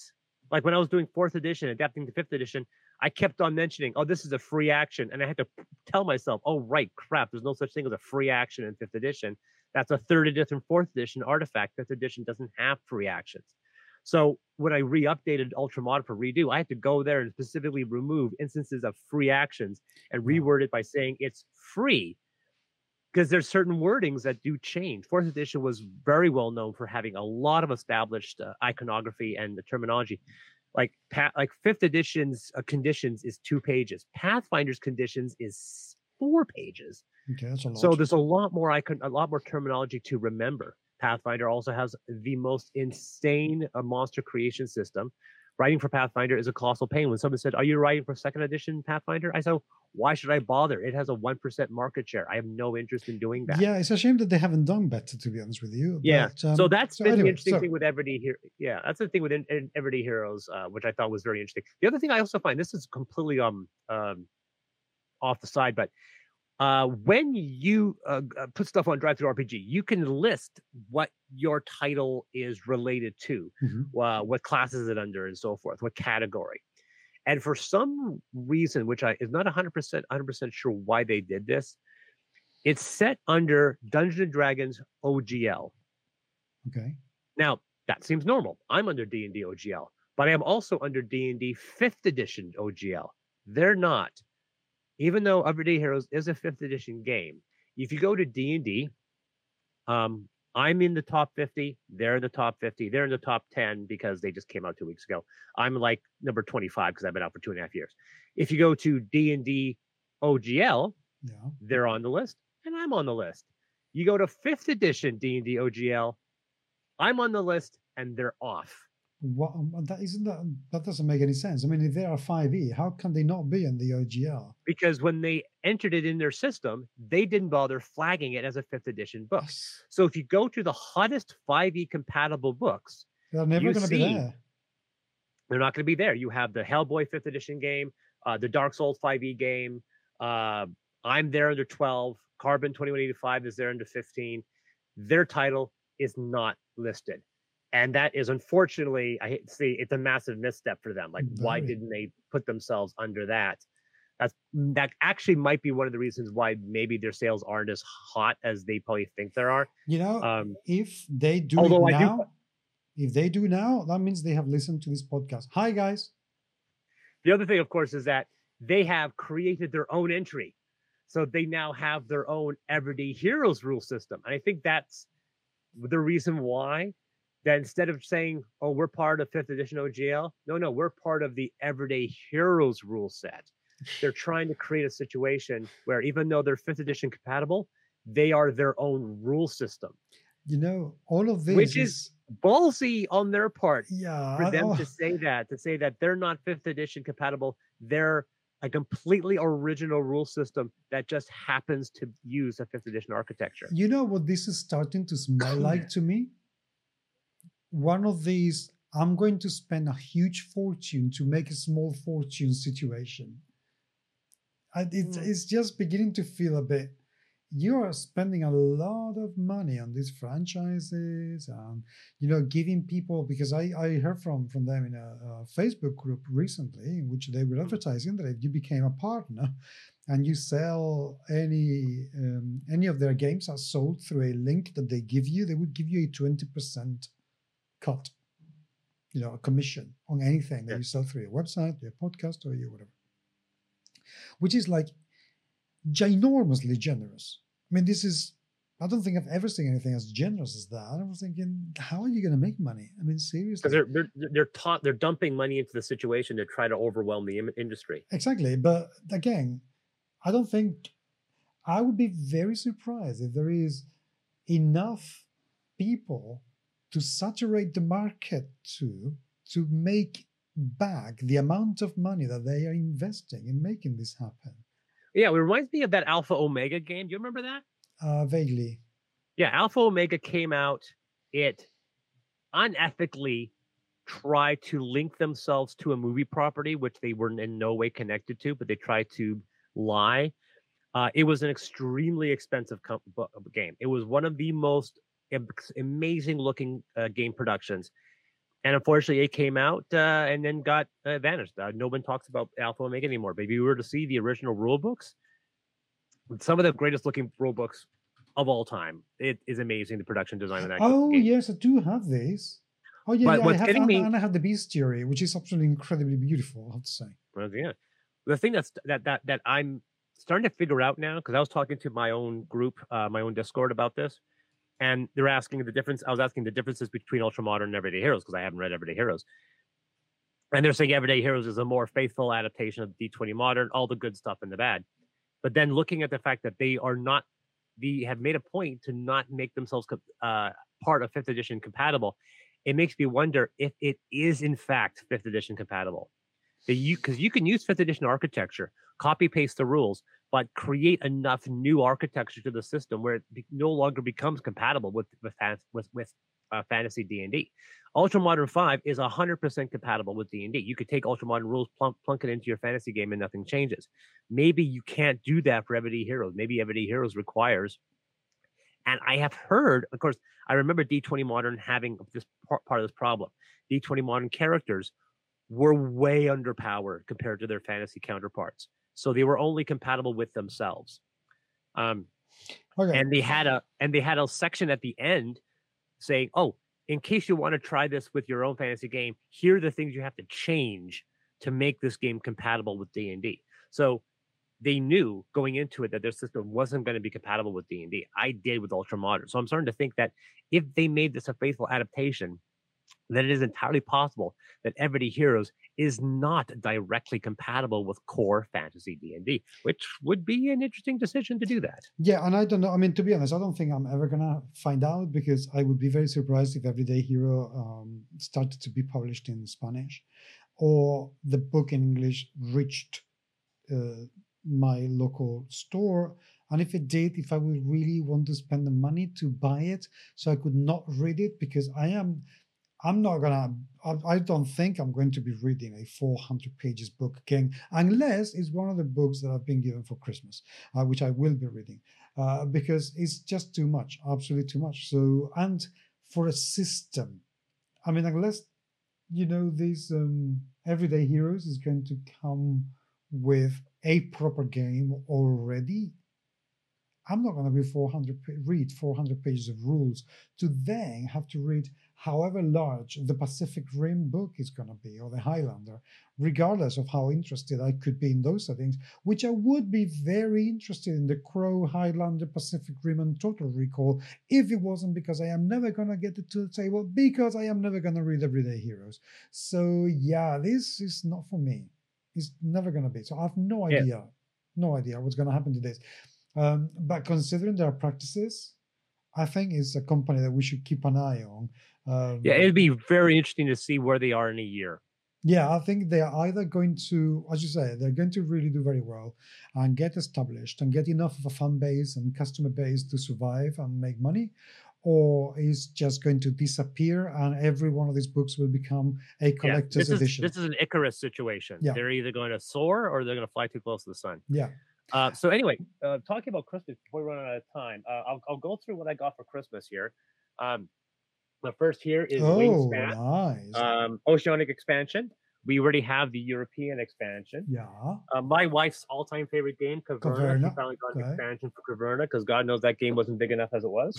like when I was doing Fourth Edition, adapting to Fifth Edition. I kept on mentioning, oh, this is a free action, and I had to tell myself, oh right, crap, there's no such thing as a free action in Fifth Edition. That's a third edition, fourth edition artifact. Fifth edition doesn't have free actions. So when I re-updated Ultramod for redo, I had to go there and specifically remove instances of free actions and reword it by saying it's free because there's certain wordings that do change. Fourth edition was very well known for having a lot of established uh, iconography and the terminology. Like like fifth edition's uh, conditions is two pages. Pathfinder's conditions is four pages. Okay, that's a lot. So there's a lot more icon, a lot more terminology to remember. Pathfinder also has the most insane uh, monster creation system. Writing for Pathfinder is a colossal pain. When someone said, "Are you writing for second edition Pathfinder?" I said, "Why should I bother? It has a one percent market share. I have no interest in doing that." Yeah, it's a shame that they haven't done better, to be honest with you. Yeah, but, um, so that's so been anyway, the interesting so... thing with Everyday Hero. Yeah, that's the thing with in, in Everyday Heroes, uh, which I thought was very interesting. The other thing I also find this is completely um um off the side, but uh, when you uh, uh put stuff on DriveThruRPG, you can list what your title is related to, mm-hmm. uh, what class is it under, and so forth, what category. And for some reason, which I is not 100% 100% sure why they did this, it's set under Dungeons and Dragons OGL. Okay. Now that seems normal. I'm under D and D OGL, but I am also under D and D Fifth Edition OGL. They're not even though Everyday Heroes is a fifth edition game, if you go to D and D, um, I'm in the top 50. They're in the top 50. They're in the top 10 because they just came out two weeks ago. I'm like number 25 because I've been out for two and a half years. If you go to D and D OGL, yeah. they're on the list, and I'm on the list. You go to fifth edition D and D OGL, I'm on the list, and they're off. What um, that isn't that that doesn't make any sense. I mean, if they are five E, how can they not be in the OGL? Because when they entered it in their system, they didn't bother flagging it as a fifth edition book. Yes. So if you go to the hottest five E compatible books, they're never going to be there. They're not going to be there. You have the Hellboy fifth edition game, uh, the Dark Souls five E game. Uh, I'm there under twelve. Carbon twenty one eighty five is there under fifteen. Their title is not listed and that is unfortunately i see it's a massive misstep for them like why didn't they put themselves under that? That's that actually might be one of the reasons why maybe their sales aren't as hot as they probably think there are you know um, if they do it now do, if they do now that means they have listened to this podcast. Hi guys. The other thing of course is that they have created their own entry. So they now have their own everyday heroes rule system and i think that's the reason why that instead of saying, "Oh, we're part of fifth edition OGL," no, no, we're part of the Everyday Heroes rule set. They're trying to create a situation where even though they're fifth edition compatible, they are their own rule system. you know, all of this which is, ballsy on their part yeah for them oh, to say that to say that they're not fifth edition compatible. They're a completely original rule system that just happens to use a fifth edition architecture. You know what this is starting to smell like to me one of these i'm going to spend a huge fortune to make a small fortune situation I, it's, Mm. it's just beginning to feel a bit you are spending a lot of money on these franchises and you know giving people because i i heard from from them in a, a facebook group recently in which they were advertising that if you became a partner and you sell any um, any of their games are sold through a link that they give you they would give you a 20% cut you know a commission on anything that Yeah. you sell through your website your podcast or your whatever which is like ginormously generous. I mean, this is, I don't think I've ever seen anything as generous as that. I was thinking, how are you going to make money? I mean, seriously. because they're they're they're taught they're dumping money into the situation to try to overwhelm the im- industry Exactly. But again, I don't think, I would be very surprised if there is enough people to saturate the market to, to make back the amount of money that they are investing in making this happen. yeah it reminds me of that alpha omega game do you remember that Uh, vaguely. Yeah, Alpha Omega came out. It unethically tried to link themselves to a movie property, which they were in no way connected to, but they tried to lie. Uh, it was an extremely expensive com- game. It was one of the most amazing looking uh, game productions. And unfortunately, it came out uh, and then got uh, vanished. Uh, no one talks about Alpha Omega anymore. But if you were to see the original rule books, some of the greatest looking rule books of all time. It is amazing the production design of that. Oh game. yes, I do have these. Oh yeah, But yeah I have, getting and, me- and I have the bestiary, which is absolutely incredibly beautiful. I have to say. Well, yeah. The thing that's that that that I'm starting to figure out now because I was talking to my own group, uh, my own Discord about this, and they're asking the difference. I was asking the differences between Ultramodern and Everyday Heroes because I haven't read Everyday Heroes, and they're saying Everyday Heroes is a more faithful adaptation of D20 Modern, all the good stuff and the bad. But then looking at the fact that they are not, they have made a point to not make themselves uh, part of fifth edition compatible. It makes me wonder if it is in fact fifth edition compatible. That you because you can use fifth edition architecture, copy paste the rules, but create enough new architecture to the system where it be, no longer becomes compatible with with with, with uh, fantasy D and D. Ultra Modern Five is hundred percent compatible with D and D. You could take Ultra Modern rules, plunk, plunk it into your fantasy game, and nothing changes. Maybe you can't do that for Everyday Heroes. Maybe Everyday Heroes requires. And I have heard, of course, I remember D20 Modern having this part, part of this problem. D20 Modern characters were way underpowered compared to their fantasy counterparts. So they were only compatible with themselves. Um, Okay. and they had a and they had a section at the end saying, "Oh, in case you want to try this with your own fantasy game, here are the things you have to change to make this game compatible with D and D." So they knew going into it that their system wasn't going to be compatible with D and D. I did with Ultra Modern, so I'm starting to think that if they made this a faithful adaptation, that it is entirely possible that Everyday Heroes is not directly compatible with core fantasy D&D, which would be an interesting decision to do that. Yeah, and I don't know. I mean, to be honest, I don't think I'm ever gonna find out because I would be very surprised if Everyday Hero um, started to be published in Spanish, or the book in English reached uh, my local store. And if it did, if I would really want to spend the money to buy it, so I could not read it because I am, I'm not gonna. I, don't think I'm going to be reading a 400 pages book again, unless it's one of the books that I've been given for Christmas uh, which I will be reading, uh, because it's just too much, absolutely too much. So, and for a system, I mean, unless you know these um, everyday heroes is going to come with a proper game already. I'm not going to be 400 read 400 pages of rules to then have to read however large the Pacific Rim book is going to be or the Highlander, regardless of how interested I could be in those settings which I would be very interested in the Crow, Highlander, Pacific Rim, and Total Recall if it wasn't because I am never going to get it to the table because I am never going to read Everyday Heroes. So, yeah, this is not for me. It's never going to be. So, I have no Yeah. idea, no idea what's going to happen to this. Um, but considering their practices, I think it's a company that we should keep an eye on. Um, Yeah, it'd be very interesting to see where they are in a year. yeah, I think they are either going to, as you say, they're going to really do very well and get established and get enough of a fan base and customer base to survive and make money, or is just going to disappear and every one of these books will become a Yeah, collector's this is edition. this is an Icarus situation. Yeah. They're either going to soar or they're going to fly too close to the sun. yeah. Uh, so anyway, uh, talking about Christmas before we run out of time, uh, I'll, I'll go through what I got for Christmas here. Um, the first here is Oh, Wingspan, nice. um, Oceanic expansion. We already have the European expansion. yeah. Uh, my wife's all-time favorite game, Caverna. Caverna, She finally got an okay. expansion for Caverna because God knows that game wasn't big enough as it was.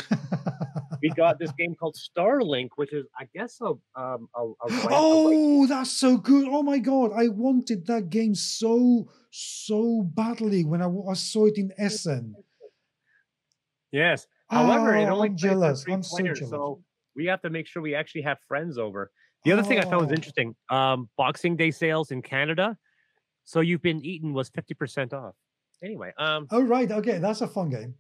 (laughs) we got this game called Starlink, which is, I guess, a um, a, a, right- a right- Oh, that's so good! Oh my god, I wanted that game so so badly when I saw it in Essen. yes. However, it Oh, only I'm jealous. I'm so jealous. so we have to make sure we actually have friends over. The other thing I found was Oh. interesting: um, Boxing Day sales in Canada. So you've been eaten was fifty percent off. Anyway, um, Oh right, okay, that's a fun game.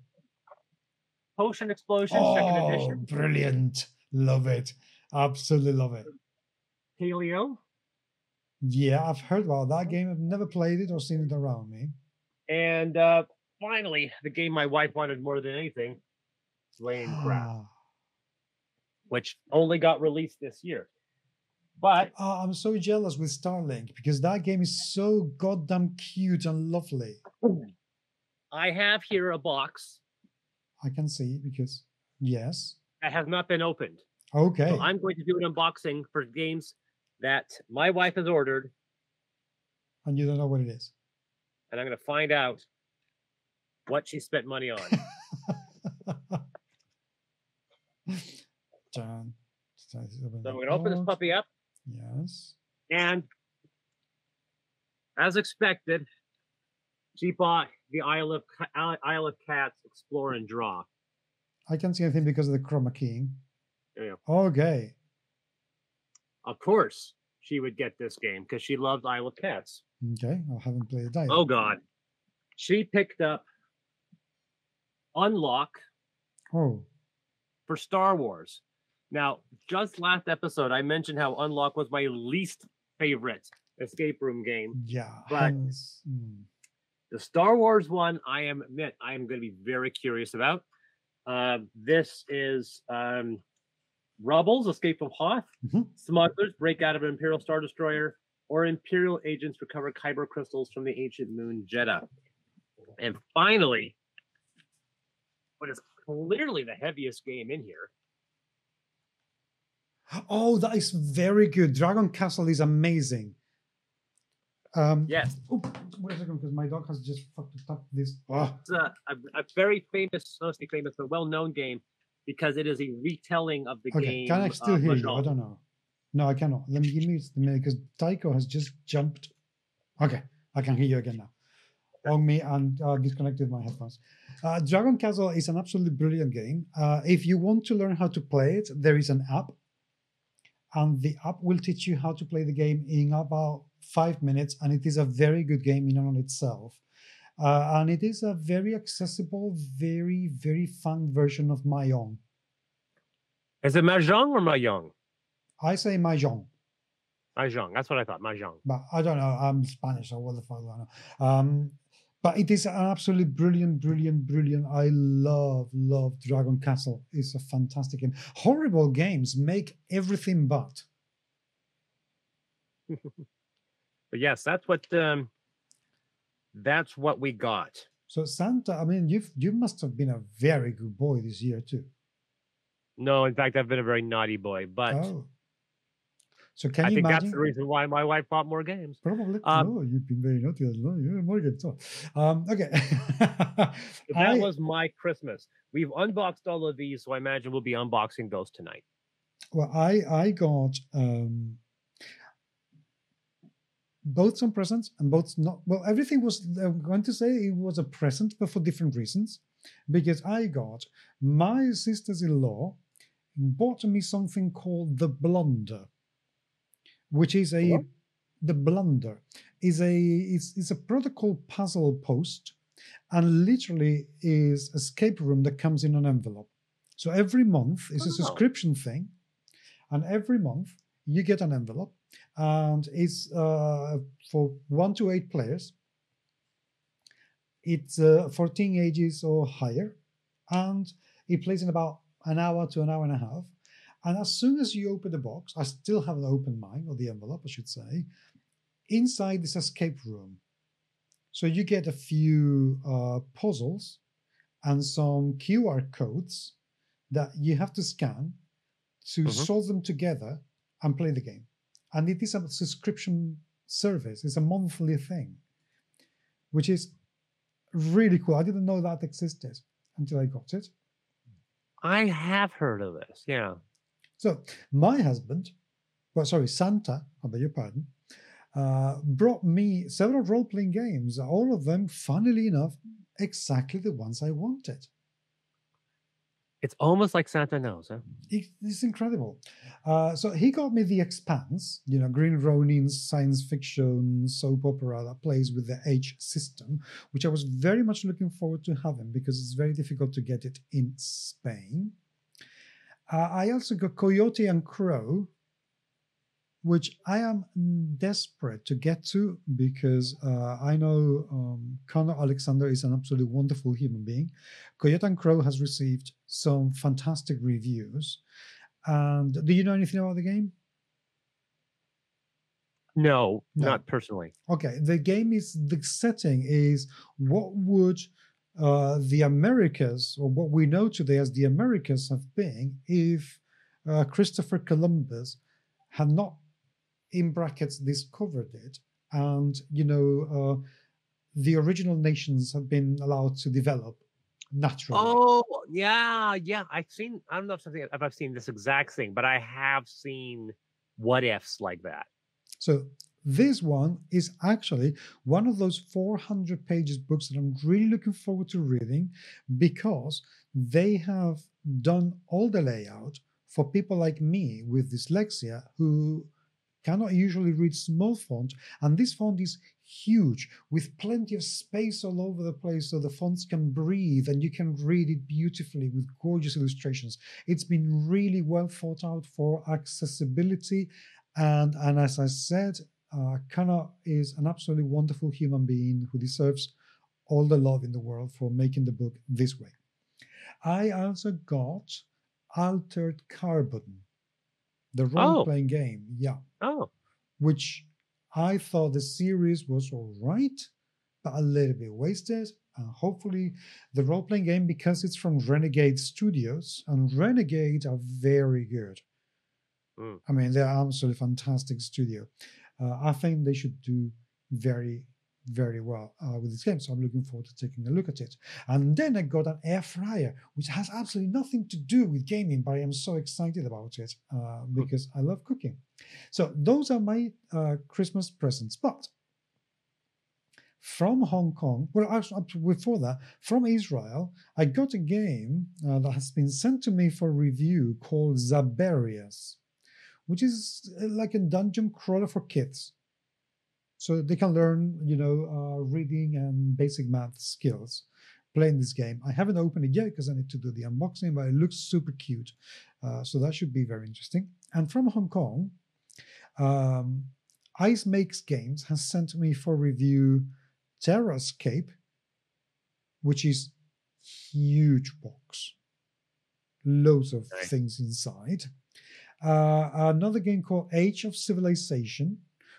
Potion Explosion second Oh, edition, brilliant! Love it, absolutely love it. Paleo, Yeah, I've heard about that game. I've never played it or seen it around me. and uh, finally the game my wife wanted more than anything, Laying Craft, Ah, which only got released this year. But ah, I'm so jealous with Starlink because that game is so goddamn cute and lovely. I have here a box I can see because yes, that has not been opened. okay. So I'm going to do an unboxing for games that my wife has ordered, and you don't know what it is. and I'm going to find out what she spent money on. (laughs) So we're going to open this puppy up, Yes. and as expected, she bought the Isle of Isle of Cats Explore and Draw. I can't see anything because of the chroma keying. Okay. Of course, she would get this game because she loves Isle of Cats. Okay. I haven't played that. yet. Oh God, she picked up Unlock Oh. for Star Wars. Now, just last episode, I mentioned how Unlock was my least favorite escape room game. Yeah. But- mm. The Star Wars one, I am admit I am going to be very curious about. Uh, this is um, Rebels, Escape of Hoth, Mhm. Smugglers, break out of an Imperial Star Destroyer, or Imperial agents recover Kyber crystals from the ancient moon Jedha. And finally, what is clearly the heaviest game in here, Oh, that is very good. Dragon Castle is amazing. Um, yes, Oh, wait a second, because my dog has just fucked up this. Ah, it's a, a, a very famous, say famous, but well-known game because it is a retelling of the okay, game. can I still uh, hear you? I don't know. No, I cannot. Let me give me a minute because Taiko has just jumped. Okay, I can hear you again now. On me and uh, disconnected my headphones. Uh, Dragon Castle is an absolutely brilliant game. Uh, if you want to learn how to play it, there is an app, and the app will teach you how to play the game in about five minutes. And it is a very good game in and on itself. Uh, and it is a very accessible, very, very fun version of mahjong. Is it Mahjong or Mahjong? I say Mahjong. Mahjong. That's what I thought. Mahjong. but I don't know. I'm Spanish, so what the fuck do I know? Um, but it is an absolutely brilliant, brilliant, brilliant. I love, love Dragon Castle. It's a fantastic game. Horrible games make everything but. (laughs) But yes, that's what um that's what we got. So Santa, I mean, you've you must have been a very good boy this year too. No, in fact, I've been a very naughty boy, but oh, so can I you think imagine? that's the reason why my wife bought more games. Probably. Um, oh, you've been very naughty as well. Yeah, Morgan. So, um, okay. (laughs) That I- was my Christmas. We've unboxed all of these, so I imagine we'll be unboxing those tonight. Well, I I got um both some presents and both not. Well, everything was. I'm going to say it was a present, but for different reasons. Because I got my sisters-in-law bought me something called the Blunder, which is a What? the Blunder is a is is a protocol puzzle post, and literally is escape room that comes in an envelope. So every month is a Oh. subscription thing, and every month you get an envelope, and it's uh, for one to eight players. It's uh, 14 ages or higher, and it plays in about an hour to an hour and a half. And as soon as you open the box, I still haven't opened mine or the envelope, I should say. Inside this escape room, so you get a few uh, puzzles and some QR codes that you have to scan to Mhm. solve them together and play the game. And it is a subscription service, it's a monthly thing, which is really cool. I didn't know that existed until I got it. I have heard of this. Yeah. So my husband, well, sorry, Santa, I beg your pardon, uh, brought me several role-playing games. All of them, funnily enough, exactly the ones I wanted. It's almost like Santa knows, huh? It- It's incredible. Uh, so he got me The Expanse, you know, Green Ronin's science fiction soap opera that plays with the AGE system, which I was very much looking forward to having because it's very difficult to get it in Spain. Uh, I also got Coyote and Crow, which I am desperate to get to because uh, I know um, Connor Alexander is an absolutely wonderful human being. Coyote and Crow has received some fantastic reviews. And do you know anything about the game? No, No. not personally. Okay, the game is the setting is what would uh, the Americas, or what we know today as the Americas, have been if uh, Christopher Columbus had not, in brackets, discovered it, and you know uh, the original nations have been allowed to develop naturally. Oh, yeah, yeah. I've seen. I don't know if something if I've seen this exact thing, but I have seen what ifs like that. So this one is actually one of those 400 pages books that I'm really looking forward to reading because they have done all the layout for people like me with dyslexia who cannot usually read small font. And this font is huge with plenty of space all over the place so the fonts can breathe and you can read it beautifully with gorgeous illustrations. It's been really well thought out for accessibility. And and as I said, uh, Connor is an absolutely wonderful human being who deserves all the love in the world for making the book this way. I also got Altered Carbon, the role playing game, yeah, Oh, which I thought the series was all right, but a little bit wasted. And hopefully, the role playing game, because it's from Renegade Studios, and Renegade are very good. Mm. I mean, they're absolutely fantastic studio. Uh, I think they should do very, very well uh, with this game. So I'm looking forward to taking a look at it. And then I got an air fryer, which has absolutely nothing to do with gaming, but I am so excited about it uh, because I love cooking. So those are my uh, Christmas presents. But from Hong Kong, well, actually, up before that, from Israel, I got a game uh, that has been sent to me for review called Zaberius, which is uh, like a dungeon crawler for kids. So they can learn, you know, uh, reading and basic math skills playing this game. I haven't opened it yet because I need to do the unboxing, but it looks super cute. Uh, so that should be very interesting. And from Hong Kong, um, Ice Makes Games has sent me for review Terrascape, which is huge box, loads of things inside. Uh, another game called Age of Civilization,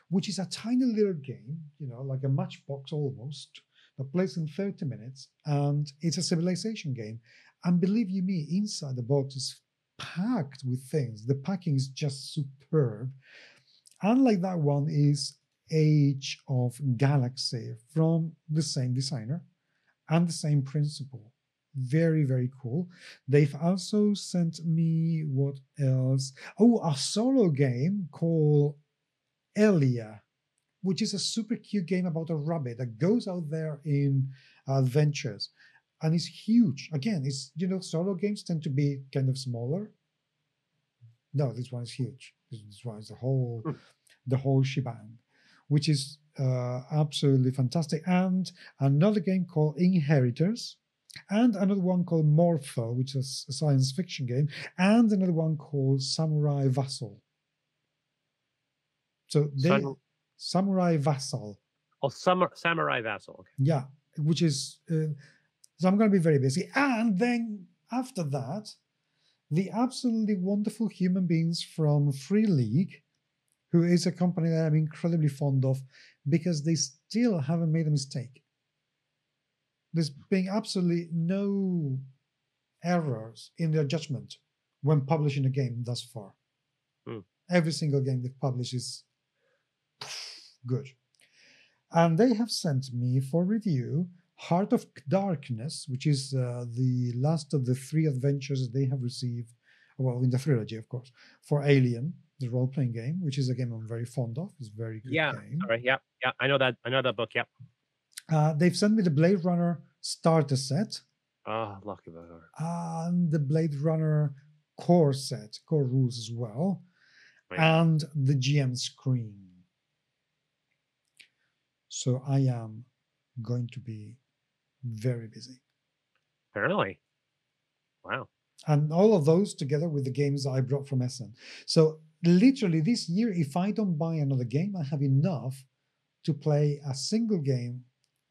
which is a tiny little game, you know, like a matchbox almost, that plays in 30 minutes, and it's a civilization game. And believe you me, inside the box is packed with things. The packing is just superb. Unlike that one is Age of Galaxy from the same designer and the same principle. Very, very cool. They've also sent me what else? Oh, a solo game called Elia, which is a super cute game about a rabbit that goes out there in adventures and it's huge. Again, it's you know, solo games tend to be kind of smaller. No, this one is huge. This, one is the whole Hmm. the whole shebang, which is uh, absolutely fantastic. And another game called Inheritors, and another one called Morpho, which is a science fiction game, and another one called Samurai Vassal. So they Sun- Samurai Vassal, Oh, Samurai Vassal. Okay. yeah, which is uh, so I'm going to be very busy, and then after that, the absolutely wonderful human beings from Free League, who is a company that I'm incredibly fond of, because they still haven't made a mistake. There's been absolutely no errors in their judgment when publishing a game thus far. Hmm. Every single game they've published is good. And they have sent me for review Heart of Darkness, which is uh, the last of the three adventures they have received, well, in the trilogy, of course, for Alien, the role playing game, which is a game I'm very fond of. It's a very good Yeah. game. All right. Yeah. Yeah. I know that. I know that book. Yep. Uh, they've sent me the Blade Runner starter set Oh, lucky bugger. and the Blade Runner core set, core rules as well, Right. and the GM screen. So I am going to be very busy. Apparently. Wow. And all of those together with the games I brought from Essen. So literally this year, if I don't buy another game, I have enough to play a single game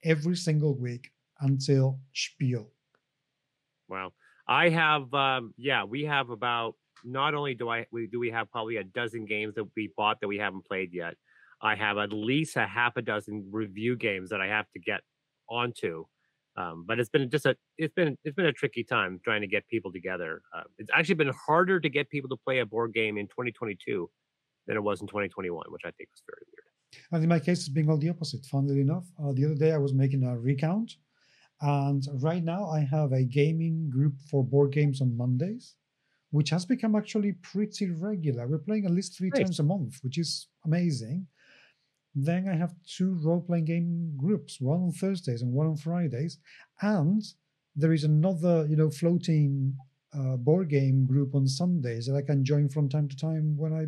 every single week until Spiel. Wow. I have um yeah, we have about not only do I we do we have probably a dozen games that we bought that we haven't played yet. I have at least a half a dozen review games that I have to get onto. Um, but it's been just a it's been it's been a tricky time trying to get people together. Uh, it's actually been harder to get people to play a board game in 2022 than it was in 2021, which I think was very weird. And in my case, it's being all the opposite. Funnily enough, uh, the other day I was making a recount, and right now I have a gaming group for board games on Mondays, which has become actually pretty regular. We're playing at least three times a month, which is amazing. Then I have two role playing game groups, one on Thursdays and one on Fridays, and there is another, you know, floating uh, board game group on Sundays that I can join from time to time when I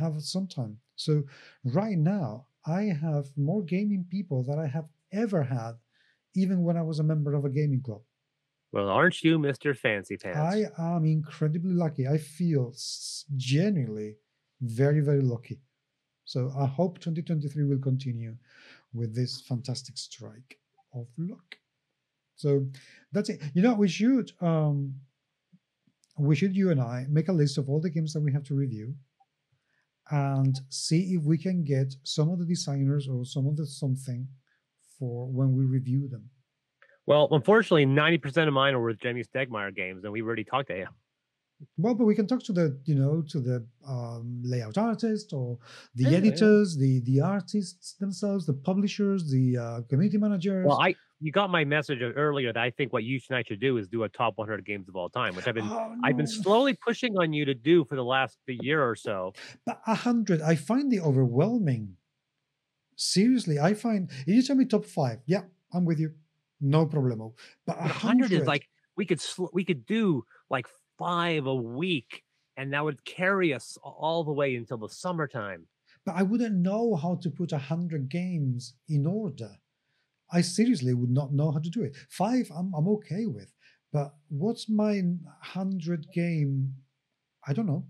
have some time. So right now I have more gaming people than I have ever had, even when I was a member of a gaming club. Well, aren't you Mr. Fancy Pants? I am incredibly lucky. I feel genuinely very, very lucky. So I hope 2023 will continue with this fantastic strike of luck. So that's it. You know, we should um we should you and I make a list of all the games that we have to review and see if we can get some of the designers or some of the something for when we review them. Well, unfortunately, 90% of mine are with Jamey Stegmaier games, and we've already talked to him. Well, but we can talk to the, you know, to the um, layout artist or the Yeah, yeah. editors, the the artists themselves, the publishers, the uh, community managers. Well, I you got my message earlier that I think what you and I should do is do a top 100 games of all time, which I've been Oh, I've been slowly pushing on you to do for the last year or so. But a hundred, I find it overwhelming. Seriously, I find if you tell me top five, yeah, I'm with you, no problemo. But a 100 is like we could sl- we could do like five a week, and that would carry us all the way until the summertime. but I wouldn't know how to put a hundred games in order. I seriously would not know how to do it. Five, I'm I'm okay with, but what's my hundred game? I don't know.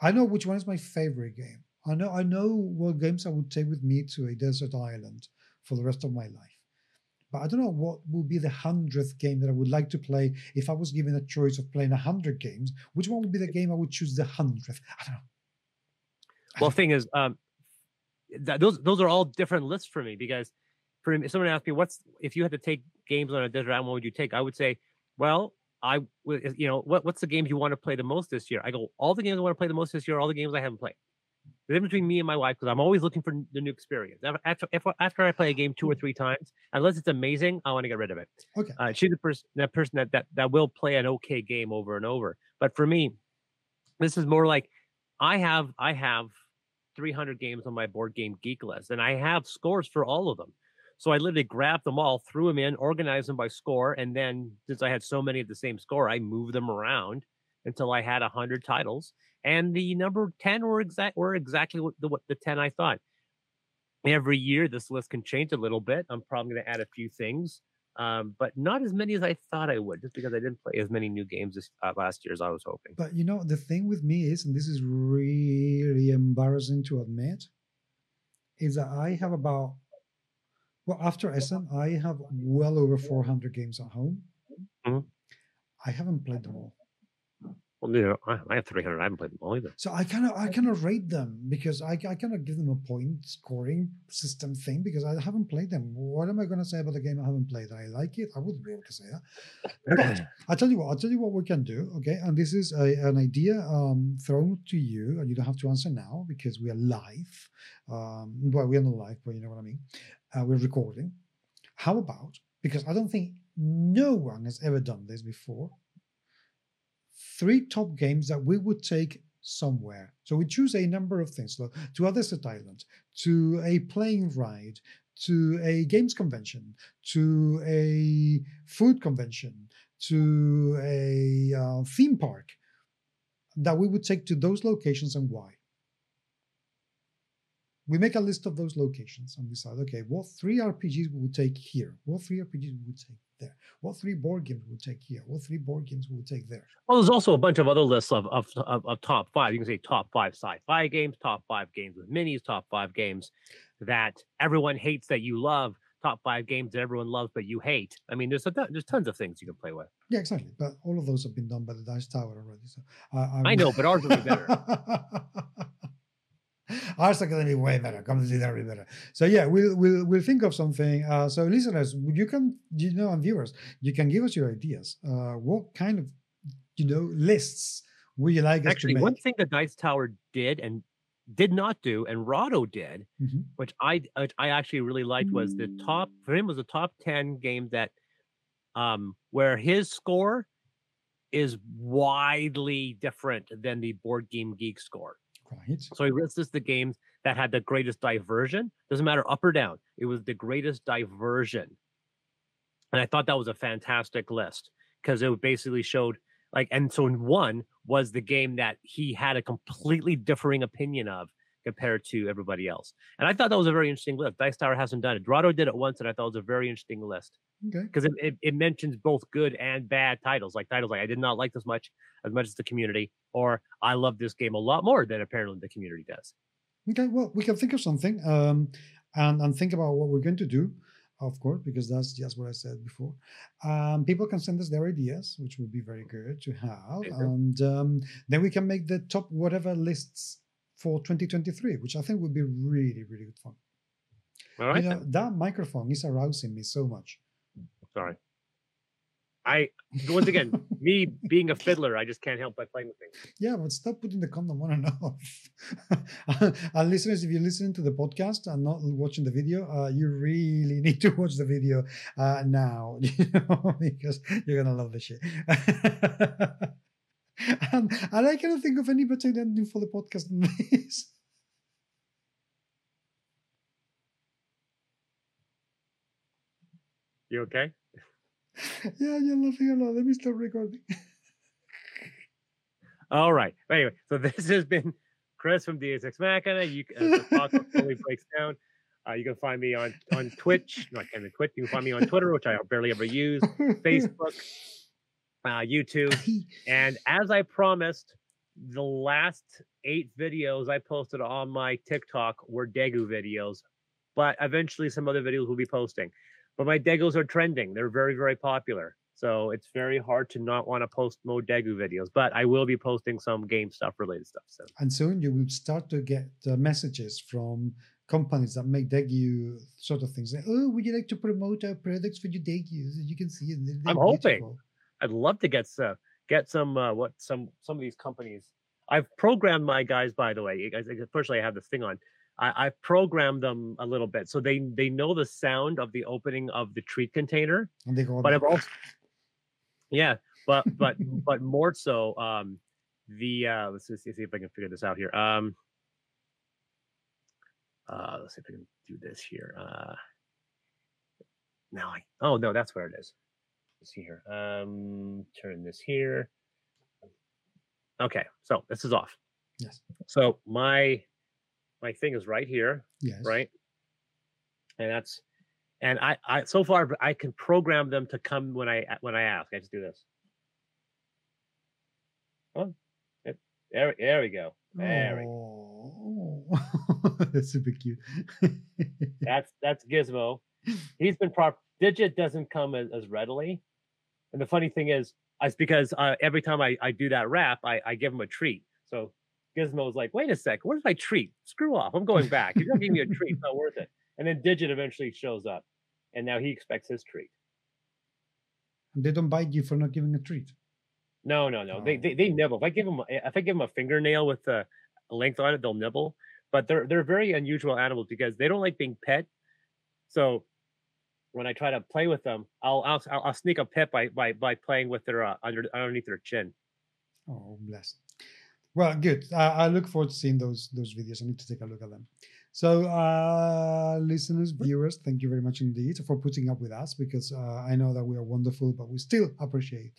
I know which one is my favorite game. I know I know what games I would take with me to a desert island for the rest of my life. But I don't know what would be the hundredth game that I would like to play if I was given a choice of playing a hundred games. Which one would be the game I would choose the hundredth? I don't know. Well, thing is, um, that those those are all different lists for me because for if someone asked me what's if you had to take games on a desert island, what would you take? I would say, well, I you know, what what's the games you want to play the most this year? I go, all the games I want to play the most this year, are all the games I haven't played. The difference between me and my wife, because I'm always looking for the new experience. After, after after I play a game two or three times, unless it's amazing, I want to get rid of it. Okay. Uh, she's the person that person that, that that will play an okay game over and over. But for me, this is more like I have I have 300 games on my board game geek list, and I have scores for all of them. So I literally grabbed them all, threw them in, organized them by score, and then since I had so many of the same score, I moved them around until I had 100 titles. And the number 10 were exact were exactly what the what the 10 I thought. Every year, this list can change a little bit. I'm probably going to add a few things. Um, but not as many as I thought I would, just because I didn't play as many new games this uh, last year as I was hoping. But you know, the thing with me is, and this is really embarrassing to admit, is that I have about well after Essen, I have well over 400 games at home. Mhm. I haven't played them all. Well, you I I have 300. I haven't played them all either. So I cannot I cannot (laughs) rate them because I, I cannot give them a point scoring system thing because I haven't played them. What am I going to say about the game I haven't played? I like it. I wouldn't be able to say that. But (clears throat) I'll tell you what. I'll tell you what we can do. Okay, and this is a, an idea um, thrown to you, and you don't have to answer now because we are live. Um, well, we are not live, but you know what I mean. Uh, we're recording. How about because I don't think no one has ever done this before. Three top games that we would take somewhere. So we choose a number of things so to desert island, to a plane ride, to a games convention, to a food convention, to a uh, theme park that we would take to those locations and why. We make a list of those locations and decide, okay, what three RPGs we would take here? What three RPGs we would take there? What three board games we would take here? What three board games we would take there? Well, there's also a bunch of other lists of, of, of, of top five. You can say top five sci-fi games, top five games with minis, top five games that everyone hates that you love, top five games that everyone loves but you hate. I mean, there's a, there's tons of things you can play with. Yeah, exactly. But all of those have been done by the Dice Tower already. So I, I know, but ours will be better. (laughs) (laughs) Going to be way better. Come to see that, be better. So yeah, we'll we'll we'll think of something. Uh, so listeners, you can you know and viewers, you can give us your ideas. Uh, what kind of you know lists would you like Actually, one thing the Dice Tower did and did not do, and Rahdo did, Mhm. which I which I actually really liked, was the top for him was the top ten game that um where his score is widely different than the board game geek score. Right. So he listed the games that had the greatest diversion. Doesn't matter up or down. It was the greatest diversion. And I thought that was a fantastic list because it basically showed like, and so one was the game that he had a completely differing opinion of compared to everybody else. And I thought that was a very interesting list. Dice Tower hasn't done it. Dorado did it once, and I thought it was a very interesting list Okay. because it, it, it mentions both good and bad titles like titles like i did not like this much as much as the community or i love this game a lot more than apparently the community does Okay. Well, we can think of something um, and and think about what we're going to do. Of course, because that's just what I said before. Um, people can send us their ideas, which would be very good to have, and um, then we can make the top whatever lists for 2023, which I think would be really, really good fun. all right you know, that microphone is arousing me so much. sorry i once again (laughs) me being a fiddler i just can't help but playing with things Yeah, but stop putting the condom on and (laughs) off. and listeners, if you're listening to the podcast and not watching the video, uh, you really (laughs) need to watch the video uh, now, you know, because you're gonna love the shit. And, and I cannot think of any better ending for the podcast than this. you okay? Yeah, you're laughing a lot. Let me stop recording. all right. Anyway so this has been chris from Dias Ex Machina. You can uh, the fully (laughs) breaks down. Uh, you can find me on on twitch. No i can't twitch you can find me on twitter which i barely ever use. Facebook uh, youtube And as I promised, the last eight videos I posted on my TikTok were Degu videos, but eventually some other videos will be posting. But my Degus are trending. They're very, very popular. So it's very hard to not want to post more Degu videos, but I will be posting some game stuff related stuff soon. and soon you will start to get uh, messages from companies that make Degu sort of things. Like, oh, would you like to promote our products for your Degus? As you can see it. I'm they're hoping. Beautiful." I'd love to get some get some uh, what some some of these companies. I've programmed my guys, by the way. Unfortunately, I have this thing on. I, I've programmed them a little bit so they they know the sound of the opening of the treat container. And they go, But I've (laughs) also yeah, but but but more so um the uh let's just see if I can figure this out here. Um uh let's see if I can do this here. Uh now I oh no, that's where it is. Let's see here. Um turn this here. Okay, so this is off. yes, So my my thing is right here, yes, right? And that's and I, I so far I can program them to come when I when I ask. I just do this. Oh, there, there we go. There we go. Oh, (laughs) that's super cute. (laughs) That's that's Gizmo. He's been prop. Digit doesn't come as, as readily, and the funny thing is, it's because uh, every time I, I do that rap, I, I give him a treat. So Gizmo's like, wait a sec, where's my treat? Screw off. I'm going back. You're not giving me a treat. It's not worth it. And then Digit eventually shows up, and now he expects his treat. And they don't bite you for not giving a treat. No, no, no. They, Oh. they they nibble. If I give them if I give them a fingernail with a length on it, they'll nibble. But they're they're very unusual animals because they don't like being pet. So when I try to play with them, I'll I'll I'll, sneak a pet by by by playing with their uh, under underneath their chin. Oh, bless. Well, good. I, I look forward to seeing those those videos. I need to take a look at them. So, uh, listeners, viewers, thank you very much indeed for putting up with us because uh, I know that we are wonderful, but we still appreciate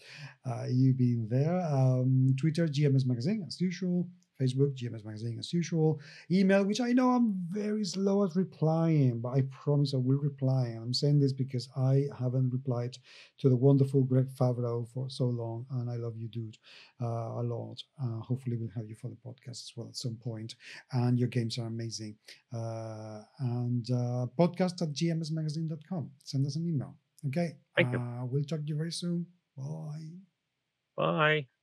uh, you being there. Um, Twitter, GMS Magazine, as usual. Facebook, GMS Magazine, as usual. Email, which I know I'm very slow at replying, but I promise I will reply. And I'm saying this because I haven't replied to the wonderful Greg Favreau for so long, and I love you, dude, uh, a lot. Uh, hopefully, we'll have you for the podcast as well at some point. And your games are amazing. Uh, and uh, podcast at gmsmagazine.com. Send us an email. Okay. Thank you. Uh, we'll talk to you very soon. Bye. Bye.